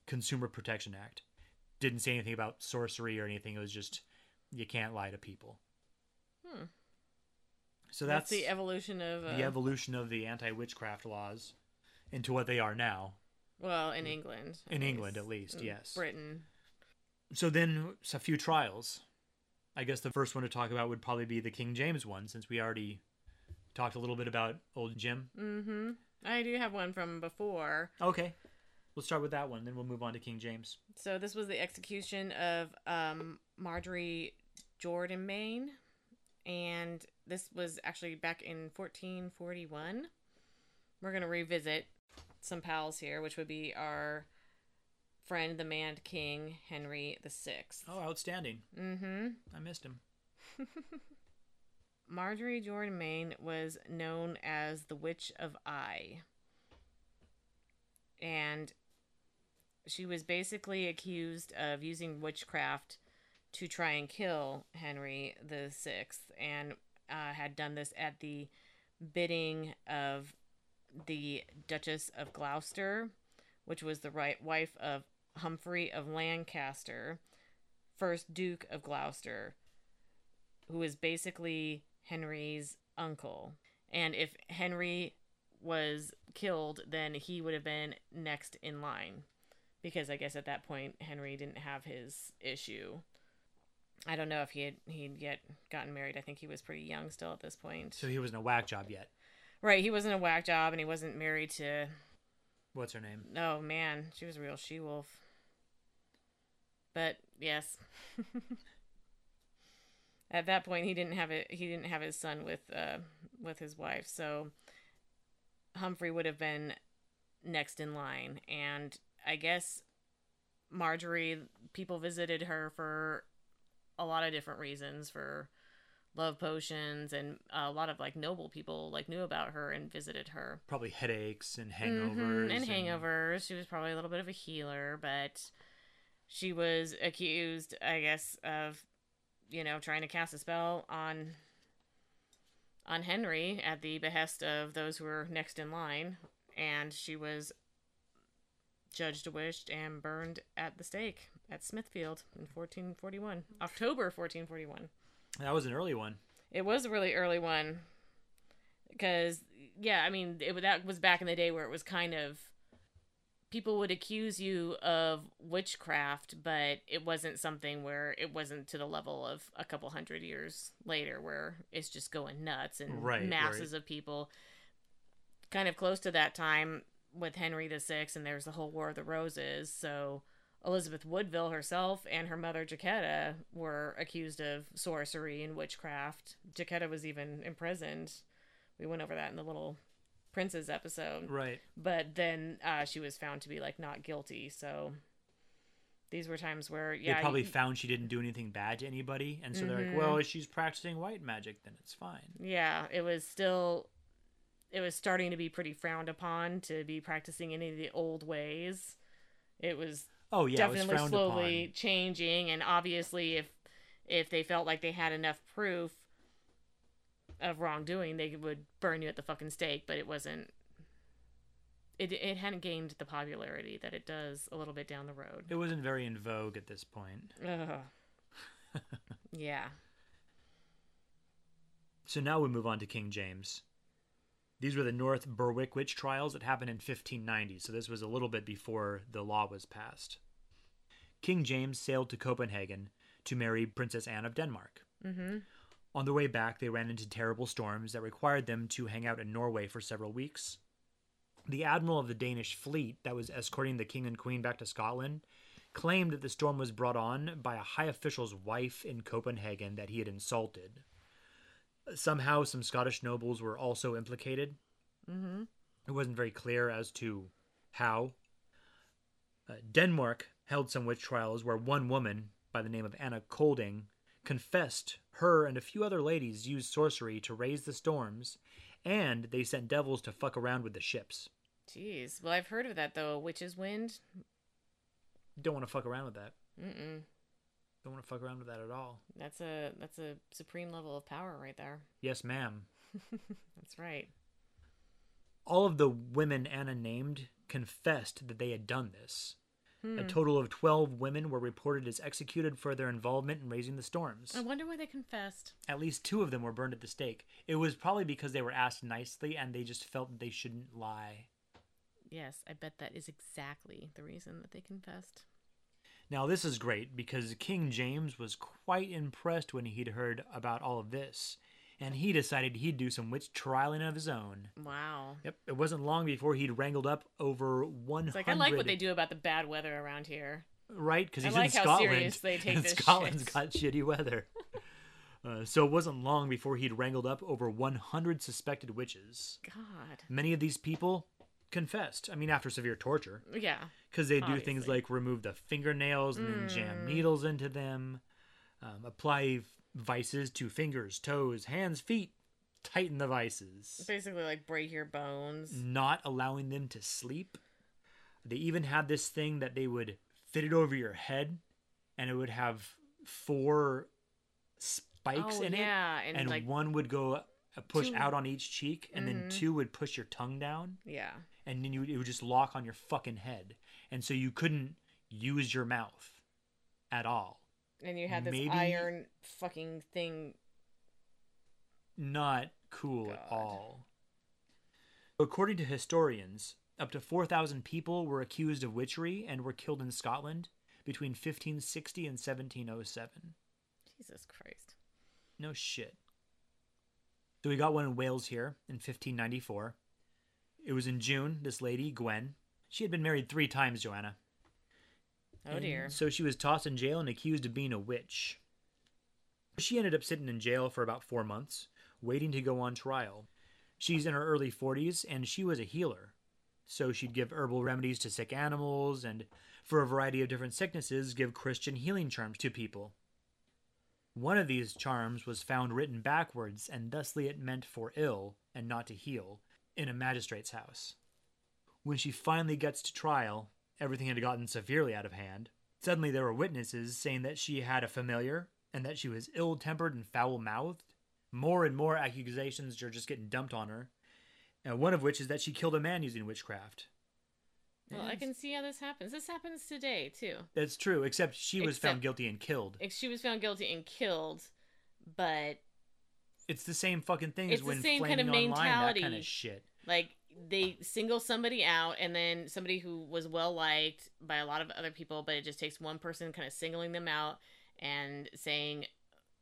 Consumer Protection Act. Didn't say anything about sorcery or anything. It was just you can't lie to people. Hmm. So That's, that's, the evolution of uh, the evolution of the anti-witchcraft laws into what they are now. well in England. In England, at least, In yes. Britain. So then a few trials. I guess the first one to talk about would probably be the King James one, since we already talked a little bit about old Jim. Mm-hmm. I do have one from before. Okay, we'll start with that one, then we'll move on to King James. So this was the execution of um, Marjorie Jordan Maine, and this was actually back in 1441. We're gonna revisit some pals here, which would be our friend, the man king Henry the Sixth. Oh, outstanding! Mm-hmm. I missed him. Margery Jourdemayne was known as the Witch of Eye. And she was basically accused of using witchcraft to try and kill Henry the Sixth, and uh, had done this at the bidding of the Duchess of Gloucester, which was the right wife of Humphrey of Lancaster, first Duke of Gloucester, who was basically Henry's uncle. And if Henry was killed, then he would have been next in line. Because I guess at that point Henry didn't have his issue. I don't know if he had he'd yet gotten married. I think he was pretty young still at this point. So he wasn't a whack job yet. right, he wasn't a whack job and he wasn't married to What's her name? Oh man, she was a real she wolf. But yes. At that point he didn't have it he didn't have his son with uh with his wife, so Humphrey would have been next in line and I guess Marjorie people visited her for a lot of different reasons for love potions and a lot of like noble people like knew about her and visited her Probably headaches and Mhm, hangovers. and hangovers. She was probably a little bit of a healer, but she was accused, I guess, of you know trying to cast a spell on on Henry at the behest of those who were next in line, and she was judged, wished, and burned at the stake at Smithfield in 1441, October 1441. That was an early one. It was a really early one because yeah, I mean it, that was back in the day where it was kind of people would accuse you of witchcraft, but it wasn't something where it wasn't to the level of a couple hundred years later where it's just going nuts and Right, masses of people. Kind of close to that time with Henry VI, and there's the whole War of the Roses. So Elizabeth Woodville herself and her mother Jacquetta were accused of sorcery and witchcraft. Jacquetta was even imprisoned. We went over that in the little Prince's episode Right. but then uh, she was found to be like not guilty. So these were times where yeah, they probably you- found she didn't do anything bad to anybody, and so they're like, Mhm. "Well, if she's practicing white magic, then it's fine." yeah, it was still it was starting to be pretty frowned upon to be practicing any of the old ways. It was Oh yeah, it was definitely slowly upon. changing, and obviously, if if they felt like they had enough proof of wrongdoing, they would burn you at the fucking stake. But it wasn't. It it hadn't gained the popularity that it does a little bit down the road. It wasn't very in vogue at this point. Yeah. So now we move on to King James. These were the North Berwick witch trials that happened in 1590, so this was a little bit before the law was passed. King James sailed to Copenhagen to marry Princess Anne of Denmark. Mm-hmm. On their way back, they ran into terrible storms that required them to hang out in Norway for several weeks. The admiral of the Danish fleet that was escorting the king and queen back to Scotland claimed that the storm was brought on by a high official's wife in Copenhagen that he had insulted. Somehow, some Scottish nobles were also implicated. Mm-hmm. It wasn't very clear as to how. Uh, Denmark held some witch trials where one woman by the name of Anna Colding confessed her and a few other ladies used sorcery to raise the storms, and they sent devils to fuck around with the ships. Jeez. Well, I've heard of that though. Witch's Wind. Don't want to fuck around with that. Mm-mm. Don't want to fuck around with that at all. That's a that's a supreme level of power right there. Yes, ma'am. That's right. All of the women Anna named confessed that they had done this. Hmm. A total of 12 women were reported as executed for their involvement in raising the storms. I wonder why they confessed. At least two of them were burned at the stake. It was probably because they were asked nicely and they just felt that they shouldn't lie. Yes, I bet that is exactly the reason that they confessed. Now, this is great because King James was quite impressed when he'd heard about all of this, and he decided he'd do some witch trialing of his own. Wow. Yep, it wasn't long before he'd wrangled up over 100. It's like I like what they do about the bad weather around here. Right, because I he's like in how Scotland. serious they take this Scotland's shit. got shitty weather. uh, so it wasn't long before he'd wrangled up over 100 suspected witches. God. Many of these people confessed. I mean, after severe torture. Yeah. because they do things like remove the fingernails and then jam Mm. needles into them, um, apply vices to fingers, toes, hands, feet, tighten the vices, Basically, like break your bones. not allowing them to sleep. They even had this thing that they would fit it over your head, and it would have four spikes oh in yeah, it, and, and like one would go uh, push two- out on each cheek, and then Mhm. two would push your tongue down yeah. And then you, it would just lock on your fucking head, and so you couldn't use your mouth at all. And you had this Maybe- iron fucking thing. Not cool at all. According to historians, up to 4,000 people were accused of witchery and were killed in Scotland between 1560 and 1707. Jesus Christ. No shit. So we got one in Wales here in 1594. It was in June. This lady, Gwen, she had been married three times, Joanna. Oh And dear. So she was tossed in jail and accused of being a witch. She ended up sitting in jail for about four months, waiting to go on trial. She's in her early 40s and she was a healer. So she'd give herbal remedies to sick animals and, for a variety of different sicknesses, give Christian healing charms to people. One of these charms was found written backwards, and thusly it meant for ill and not to heal, in a magistrate's house. When she finally gets to trial, everything had gotten severely out of hand. Suddenly, there were witnesses saying that she had a familiar and that she was ill tempered and foul mouthed. More and more accusations are just getting dumped on her. And one of which is that she killed a man using witchcraft. Well, I can see how this happens. This happens today too. That's true, except she was found guilty and killed. If She was found guilty and killed, but It's the same fucking thing It's as the same kind of online, that kind of shit. like they single somebody out and then somebody who was well liked by a lot of other people but it just takes one person kind of singling them out and saying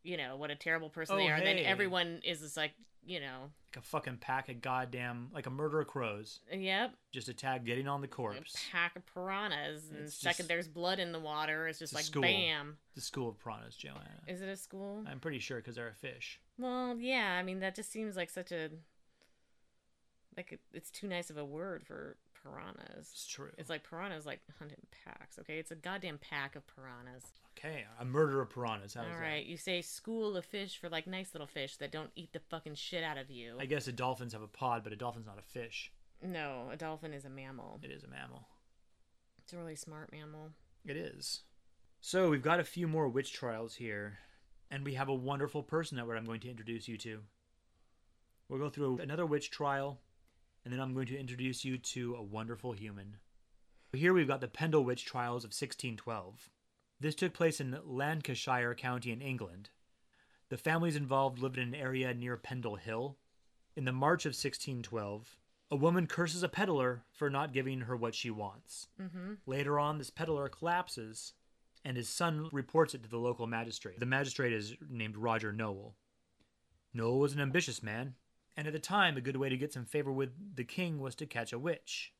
you know what a terrible person Oh, they are and then everyone is just like you know Like a fucking pack of goddamn, like a murder of crows. yep Just a tag getting on the a corpse. pack of piranhas and It's second just- there's blood in the water it's just It's like school. bam The school of piranhas, Joanna. is it a school I'm pretty sure because they're a fish. well yeah i mean that just seems like such a like it's too nice of a word for piranhas It's true. It's like piranhas like hunt in packs, okay? It's a goddamn pack of piranhas. okay, a murder of piranhas. How All right, you say school of fish for like nice little fish that don't eat the fucking shit out of you. I guess the dolphins have a pod, but a dolphin's not a fish. No, a dolphin is a mammal. It is a mammal. It's a really smart mammal. It is. So we've got a few more witch trials here, and we have a wonderful person that I'm going to introduce you to. We'll go through another witch trial, and then I'm going to introduce you to a wonderful human. Here we've got the Pendle witch trials of 1612. This took place in Lancashire County in England. The families involved lived in an area near Pendle Hill. In the March of 1612, a woman curses a peddler for not giving her what she wants. Mm-hmm. Later on, this peddler collapses, and his son reports it to the local magistrate. The magistrate is named Roger Nowell. Nowell was an ambitious man, and at the time, a good way to get some favor with the king was to catch a witch.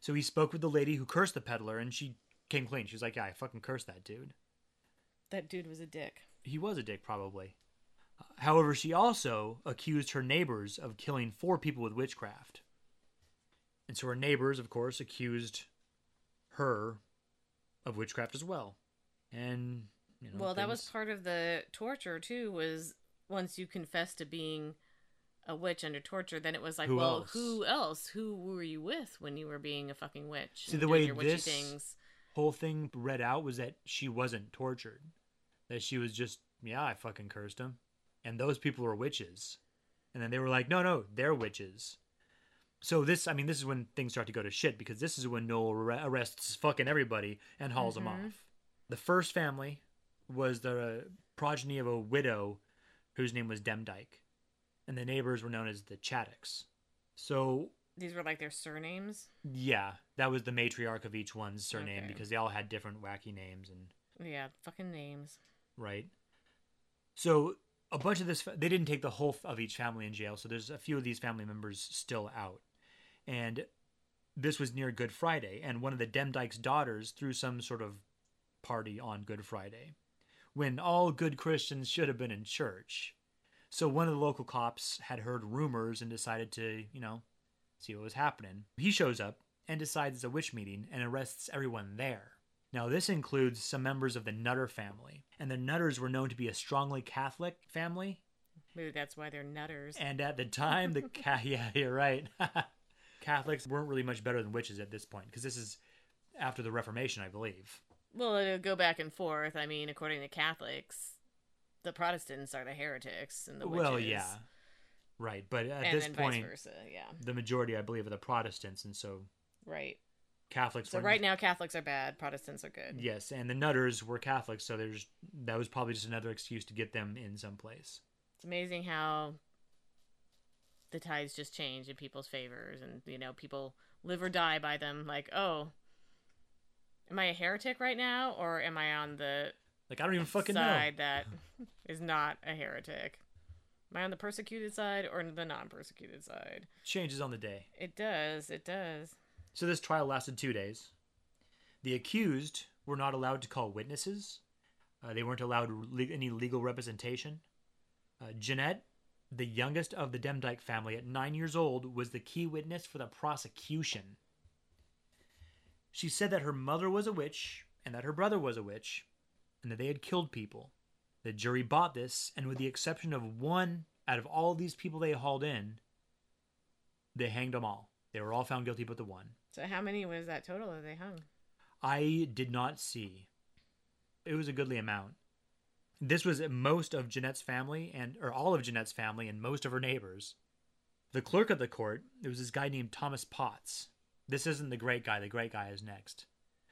So he spoke with the lady who cursed the peddler, and she came clean. She was like, Yeah, I fucking cursed that dude. That dude was a dick. He was a dick, probably. However, she also accused her neighbors of killing four people with witchcraft. And so her neighbors, of course, accused her of witchcraft as well. And, you know. well, that was part of the torture too. Was once you confess to being a witch under torture, then it was like, Who well, else? who else? Who were you with when you were being a fucking witch? See, the way this- things. whole thing read out was that she wasn't tortured. That she was just, yeah, I fucking cursed him. And those people were witches. And then they were like, no, no, they're witches. So this, I mean, this is when things start to go to shit because this is when Nowell arre- arrests fucking everybody and hauls them Mhm. off. The first family was the progeny of a widow whose name was Demdike. And the neighbors were known as the Chattox. So These were like their surnames. yeah, that was the matriarch of each one's surname Okay. because they all had different wacky names and Yeah, fucking names. right? So a bunch of this, they didn't take the whole of each family in jail. So there's a few of these family members still out, and this was near Good Friday, and one of the Demdike's daughters threw some sort of party on Good Friday, when all good Christians should have been in church. So one of the local cops had heard rumors and decided to, you know, see what was happening. He shows up and decides it's a witch meeting and arrests everyone there. Now, this includes some members of the Nutter family, and the Nutters were known to be a strongly Catholic family. Maybe that's why they're nutters. And at the time, the ca- yeah, you're right. Catholics weren't really much better than witches at this point because this is after the Reformation, I believe. Well, it'll go back and forth. I mean, according to Catholics, the Protestants are the heretics and the witches. Well, yeah, right. But at and this then point, vice versa. Yeah, the majority, I believe, are the Protestants, and so right. Catholics. So weren't- right now, Catholics are bad. Protestants are good. yes, and the Nutters were Catholics, so there's that was probably just another excuse to get them in some place. It's amazing how the tides just change in people's favors, and you know, people live or die by them. Like, oh, am I a heretic right now, or am I on the Like I don't even fucking side know. that is not a heretic? Am I on the persecuted side or the non-persecuted side? Changes on the day. It does. It does. So this trial lasted two days. The accused were not allowed to call witnesses. Uh, they weren't allowed le- any legal representation. Uh, Jeanette, the youngest of the Demdike family at nine years old, was the key witness for the prosecution. She said that her mother was a witch and that her brother was a witch and that they had killed people. The jury bought this, and with the exception of one out of all these people they hauled in, they hanged them all. They were all found guilty but the one. So how many was that total that they hung? I did not see. It was a goodly amount. This was most of Jeanette's family and or all of Jeanette's family and most of her neighbors. The clerk of the court, it was this guy named Thomas Potts. This isn't the great guy, the great guy is next.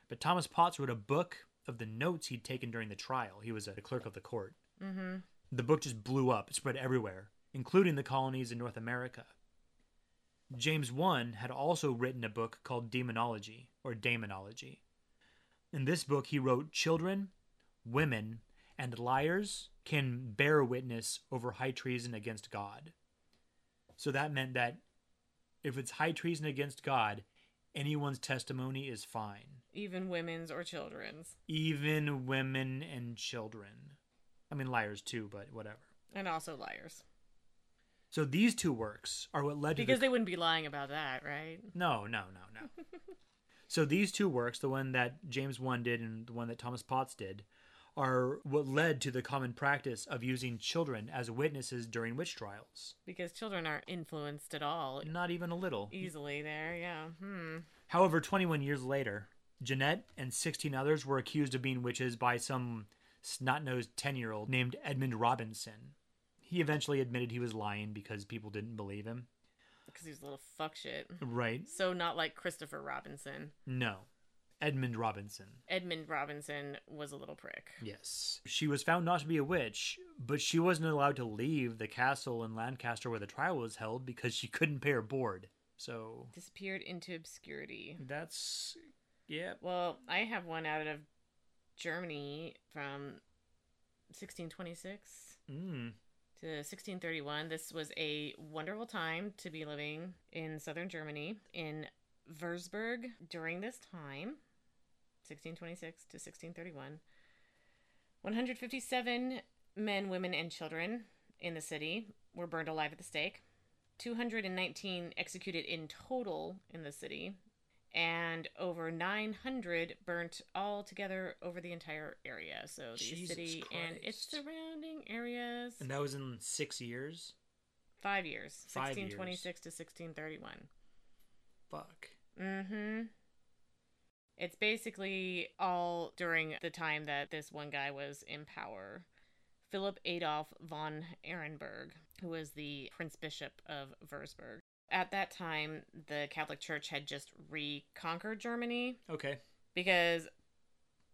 But Thomas Potts wrote a book of the notes he'd taken during the trial. He was a clerk of the court. Mm-hmm. The book just blew up, it spread everywhere, including the colonies in North America. James I had also written a book called Demonology or Daemonology. In this book, he wrote children, women, and liars can bear witness over high treason against God. So that meant that if it's high treason against God, anyone's testimony is fine. Even women's or children's. Even women and children. I mean, liars too, but whatever. And also liars. So these two works are what led to Because the... they wouldn't be lying about that, right? No, no, no, no. so these two works, the one that James I did and the one that Thomas Potts did, are what led to the common practice of using children as witnesses during witch trials. Because children aren't influenced at all Not even a little. easily there, yeah. Hmm. However, 21 years later, Jeanette and 16 others were accused of being witches by some snot nosed 10 year old named Edmund Robinson. He eventually admitted he was lying because people didn't believe him. Because he's a little fuck shit. Right? So not like Christopher Robinson. No. Edmund Robinson. Edmund Robinson was a little prick. Yes. She was found not to be a witch, but she wasn't allowed to leave the castle in Lancaster where the trial was held because she couldn't pay her board. So Disappeared into obscurity. that's. Yeah. Well, I have one out of Germany from 1626 Mm. to 1631. This was a wonderful time to be living in southern Germany in Würzburg during this time, 1626 to 1631. 157 men, women, and children in the city were burned alive at the stake. 219 executed in total in the city, and over 900 burnt all together over the entire area. So the Jesus city and its surrounding areas. And that was in six years? Five years, Five years. 1626 to 1631. Fuck. Mm-hmm. It's basically all during the time that this one guy was in power. Philip Adolf von Ehrenberg, who was the Prince Bishop of Würzburg. At that time, the Catholic Church had just reconquered Germany Okay. because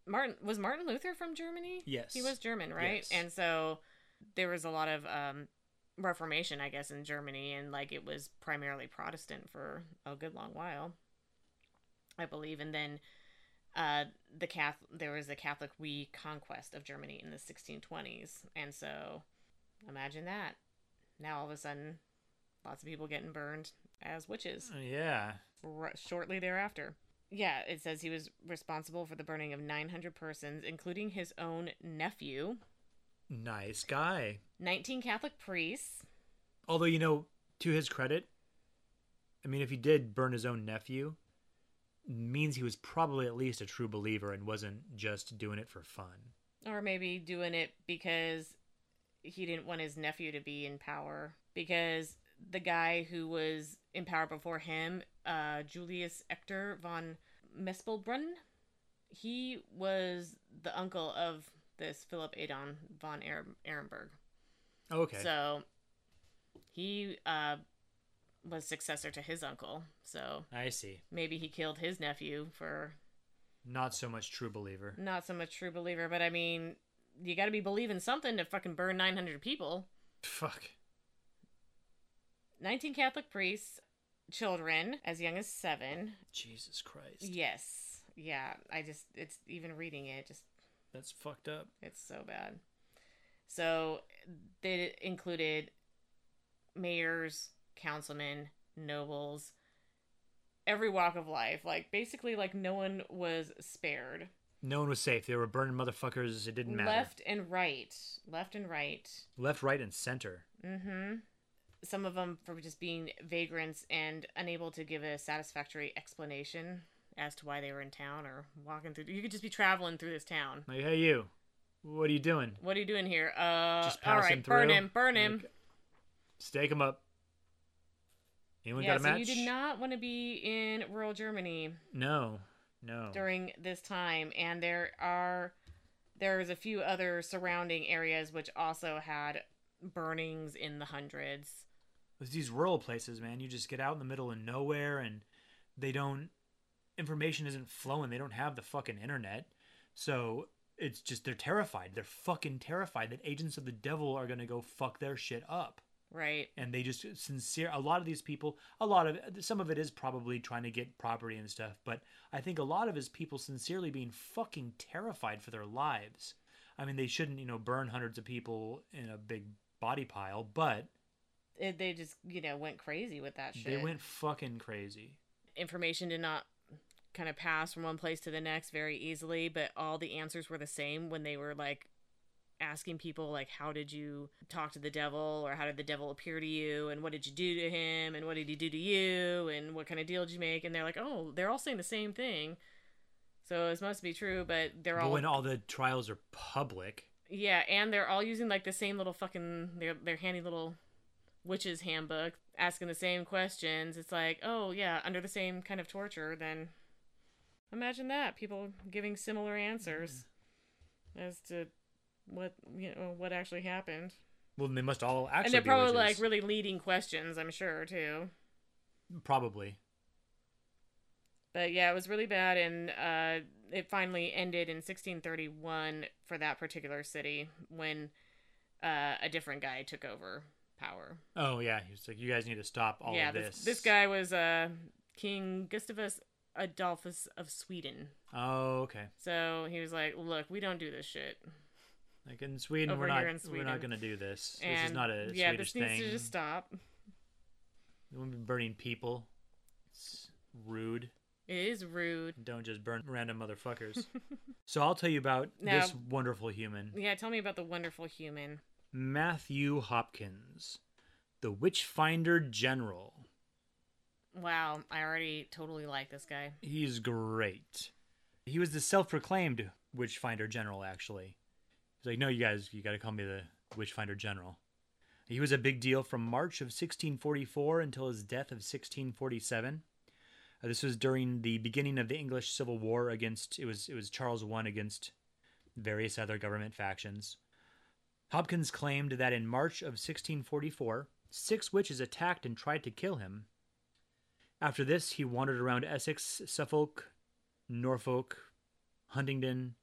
Martin was Martin Luther from Germany? Yes. He was German, right? Yes. And so there was a lot of um reformation, I guess, in Germany and like it was primarily Protestant for a good long while. I believe and then uh the Catholic there was a Catholic reconquest of Germany in the 1620s. And so imagine that. Now all of a sudden lots of people getting burned as witches Yeah. r- shortly thereafter. Yeah, it says he was responsible for the burning of 900 persons, including his own nephew, Nice guy. 19 Catholic priests. Although, you know, to his credit, I mean, if he did burn his own nephew, means he was probably at least a true believer and wasn't just doing it for fun. Or maybe doing it because he didn't want his nephew to be in power. Because the guy who was in power before him, uh, Julius Echter von Mespelbrunn, he was the uncle of this Philip Adon von Ehre- Ehrenberg. Okay. So he uh, was successor to his uncle. So I see. maybe he killed his nephew for Not so much true believer. not so much true believer, but I mean, you got to be believing something to fucking burn 900 people. Fuck. 19 Catholic priests, children as young as seven. Jesus Christ. Yes. Yeah. I just, it's even reading it, just, That's fucked up. it's so bad. So they included mayors, councilmen, nobles, every walk of life. Like, basically, like, no one was spared. No one was safe. They were burning motherfuckers. It didn't matter. Left and right. Left and right. Left, right, and center. Mm-hmm. Some of them for just being vagrants and unable to give a satisfactory explanation as to why they were in town or walking through. You could just be traveling through this town. Like, hey, you. What are you doing? What are you doing here? Uh, Just all passing right, burn him, burn him. Like, Stake him up. Anyone yeah, got a so match? you did not want to be in rural Germany No. No. during this time, and there are there's a few other surrounding areas which also had burnings in the hundreds. It's these rural places, man. You just get out in the middle of nowhere and they don't information isn't flowing. They don't have the fucking internet. So it's just they're terrified. They're fucking terrified that agents of the devil are gonna go fuck their shit up. Right. and they just sincere a lot of these people a lot of some of it is probably trying to get property and stuff but i think a lot of it is people sincerely being fucking terrified for their lives i mean they shouldn't you know burn hundreds of people in a big body pile but It, they just, you know, went crazy with that shit. they went fucking crazy information did not kind of pass from one place to the next very easily, but all the answers were the same when they were like asking people like how did you talk to the devil? Or how did the devil appear to you? And what did you do to him? And what did he do to you? And what kind of deal did you make? And they're like oh they're all saying the same thing. So it must be true but they're but all when all the trials are public. Yeah and they're all using like the same little fucking their their handy little witch's handbook asking the same questions. It's like oh yeah under the same kind of torture then imagine that people giving similar answers mm-hmm. as to what you know what actually happened well they must all actually and they're probably witches. like really leading questions i'm sure too probably But yeah, it was really bad, and uh, it finally ended in 1631 for that particular city when uh, a different guy took over power. oh yeah he was like you guys need to stop all yeah, of this this guy was uh, King Gustavus Adolphus of Sweden. oh okay So he was like, "Look, we don't do this shit." Like in sweden Over we're not in we're not gonna do this And this is not a Swedish thing. yeah, swedish this needs thing to just stop. We won't be burning people. It's rude. It is rude. Don't just burn random motherfuckers. so I'll tell you about Now- this wonderful human, Yeah, tell me about the wonderful human. Matthew Hopkins, the Witchfinder General. Wow, I already totally like this guy. He's great. He was the self-proclaimed Witchfinder General. Actually, he's like, no, you guys, you got to call me the Witchfinder General. He was a big deal from March of 1644 until his death of 1647. Uh, this was during the beginning of the English Civil War against it was it was Charles I against various other government factions. Hopkins claimed that in March of 1644, six witches attacked and tried to kill him. After this, he wandered around Essex, Suffolk, Norfolk, Huntingdon,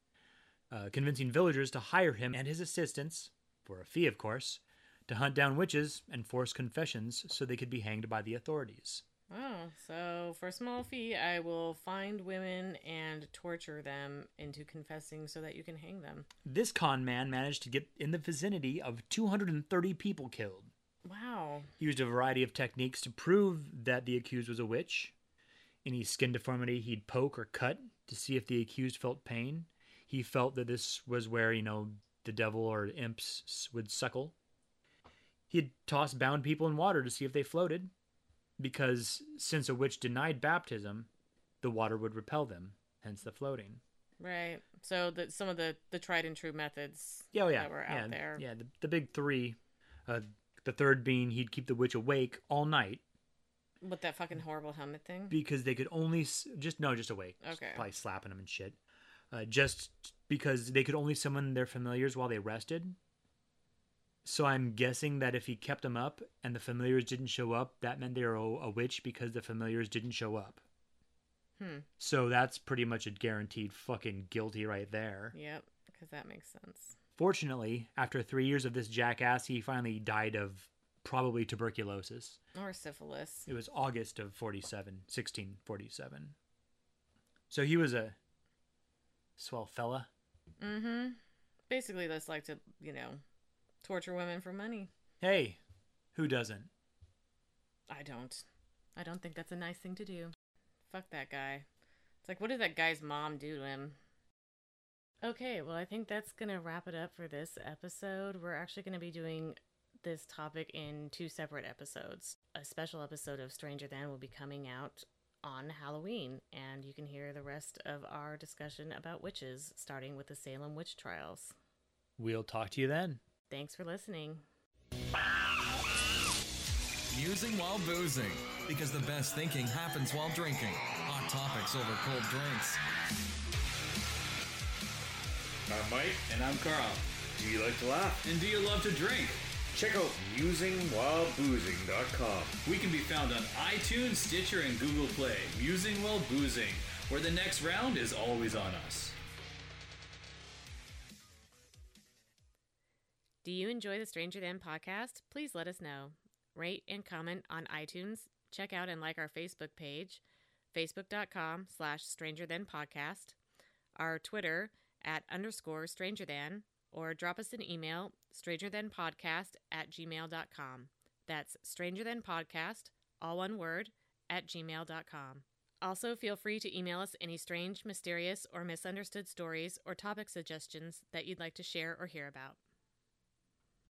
uh, convincing villagers to hire him and his assistants, for a fee of course, to hunt down witches and force confessions so they could be hanged by the authorities. Oh, so for a small fee, I will find women and torture them into confessing so that you can hang them. This con man managed to get in the vicinity of 230 people killed. Wow. He used a variety of techniques to prove that the accused was a witch. Any skin deformity, he'd poke or cut to see if the accused felt pain. He felt that this was where, you know, the devil or imps would suckle. He'd toss bound people in water to see if they floated, because since a witch denied baptism, the water would repel them, hence the floating. Right. So that some of the the tried and true methods Yeah, oh yeah, that were yeah, out there. Yeah, the, the big three. Uh, the third being he'd keep the witch awake all night With that fucking horrible helmet thing. because they could only s- just no just awake Just Okay. probably slapping them and shit uh, just because they could only summon their familiars while they rested so i'm guessing that if he kept them up and the familiars didn't show up that meant they were a, a witch because the familiars didn't show up Hmm. so that's pretty much a guaranteed fucking guilty right there Yep. Because that makes sense. fortunately after three years of this jackass he finally died of probably tuberculosis Or syphilis. It was August of 47, 1647. So he was a swell fella. Mm-hmm. Basically, that's like to you know torture women for money. Hey, who doesn't? I don't. I don't think that's a nice thing to do. Fuck that guy. It's like, what did that guy's mom do to him? Okay, well, I think that's going to wrap it up for this episode. We're actually going to be doing this topic in two separate episodes. A special episode of Stranger Than will be coming out on Halloween, and you can hear the rest of our discussion about witches, starting with the Salem witch trials. We'll talk to you then. Thanks for listening. Musing while boozing, because the best thinking happens while drinking. Hot topics over cold drinks. I'm Mike. And I'm Carl. Do you like to laugh? And do you love to drink? Check out musingwhileboozing.com. We can be found on iTunes, Stitcher, and Google Play. Musing while boozing, where the next round is always on us. Do you enjoy the Stranger Than podcast? Please let us know. Rate and comment on iTunes. Check out and like our Facebook page, facebook.com slash stranger than podcast, our Twitter at underscore stranger than, or drop us an email, strangerthanpodcast than podcast at gmail.com. That's strangerthanpodcast, all one word, at gmail.com. Also, feel free to email us any strange, mysterious, or misunderstood stories or topic suggestions that you'd like to share or hear about.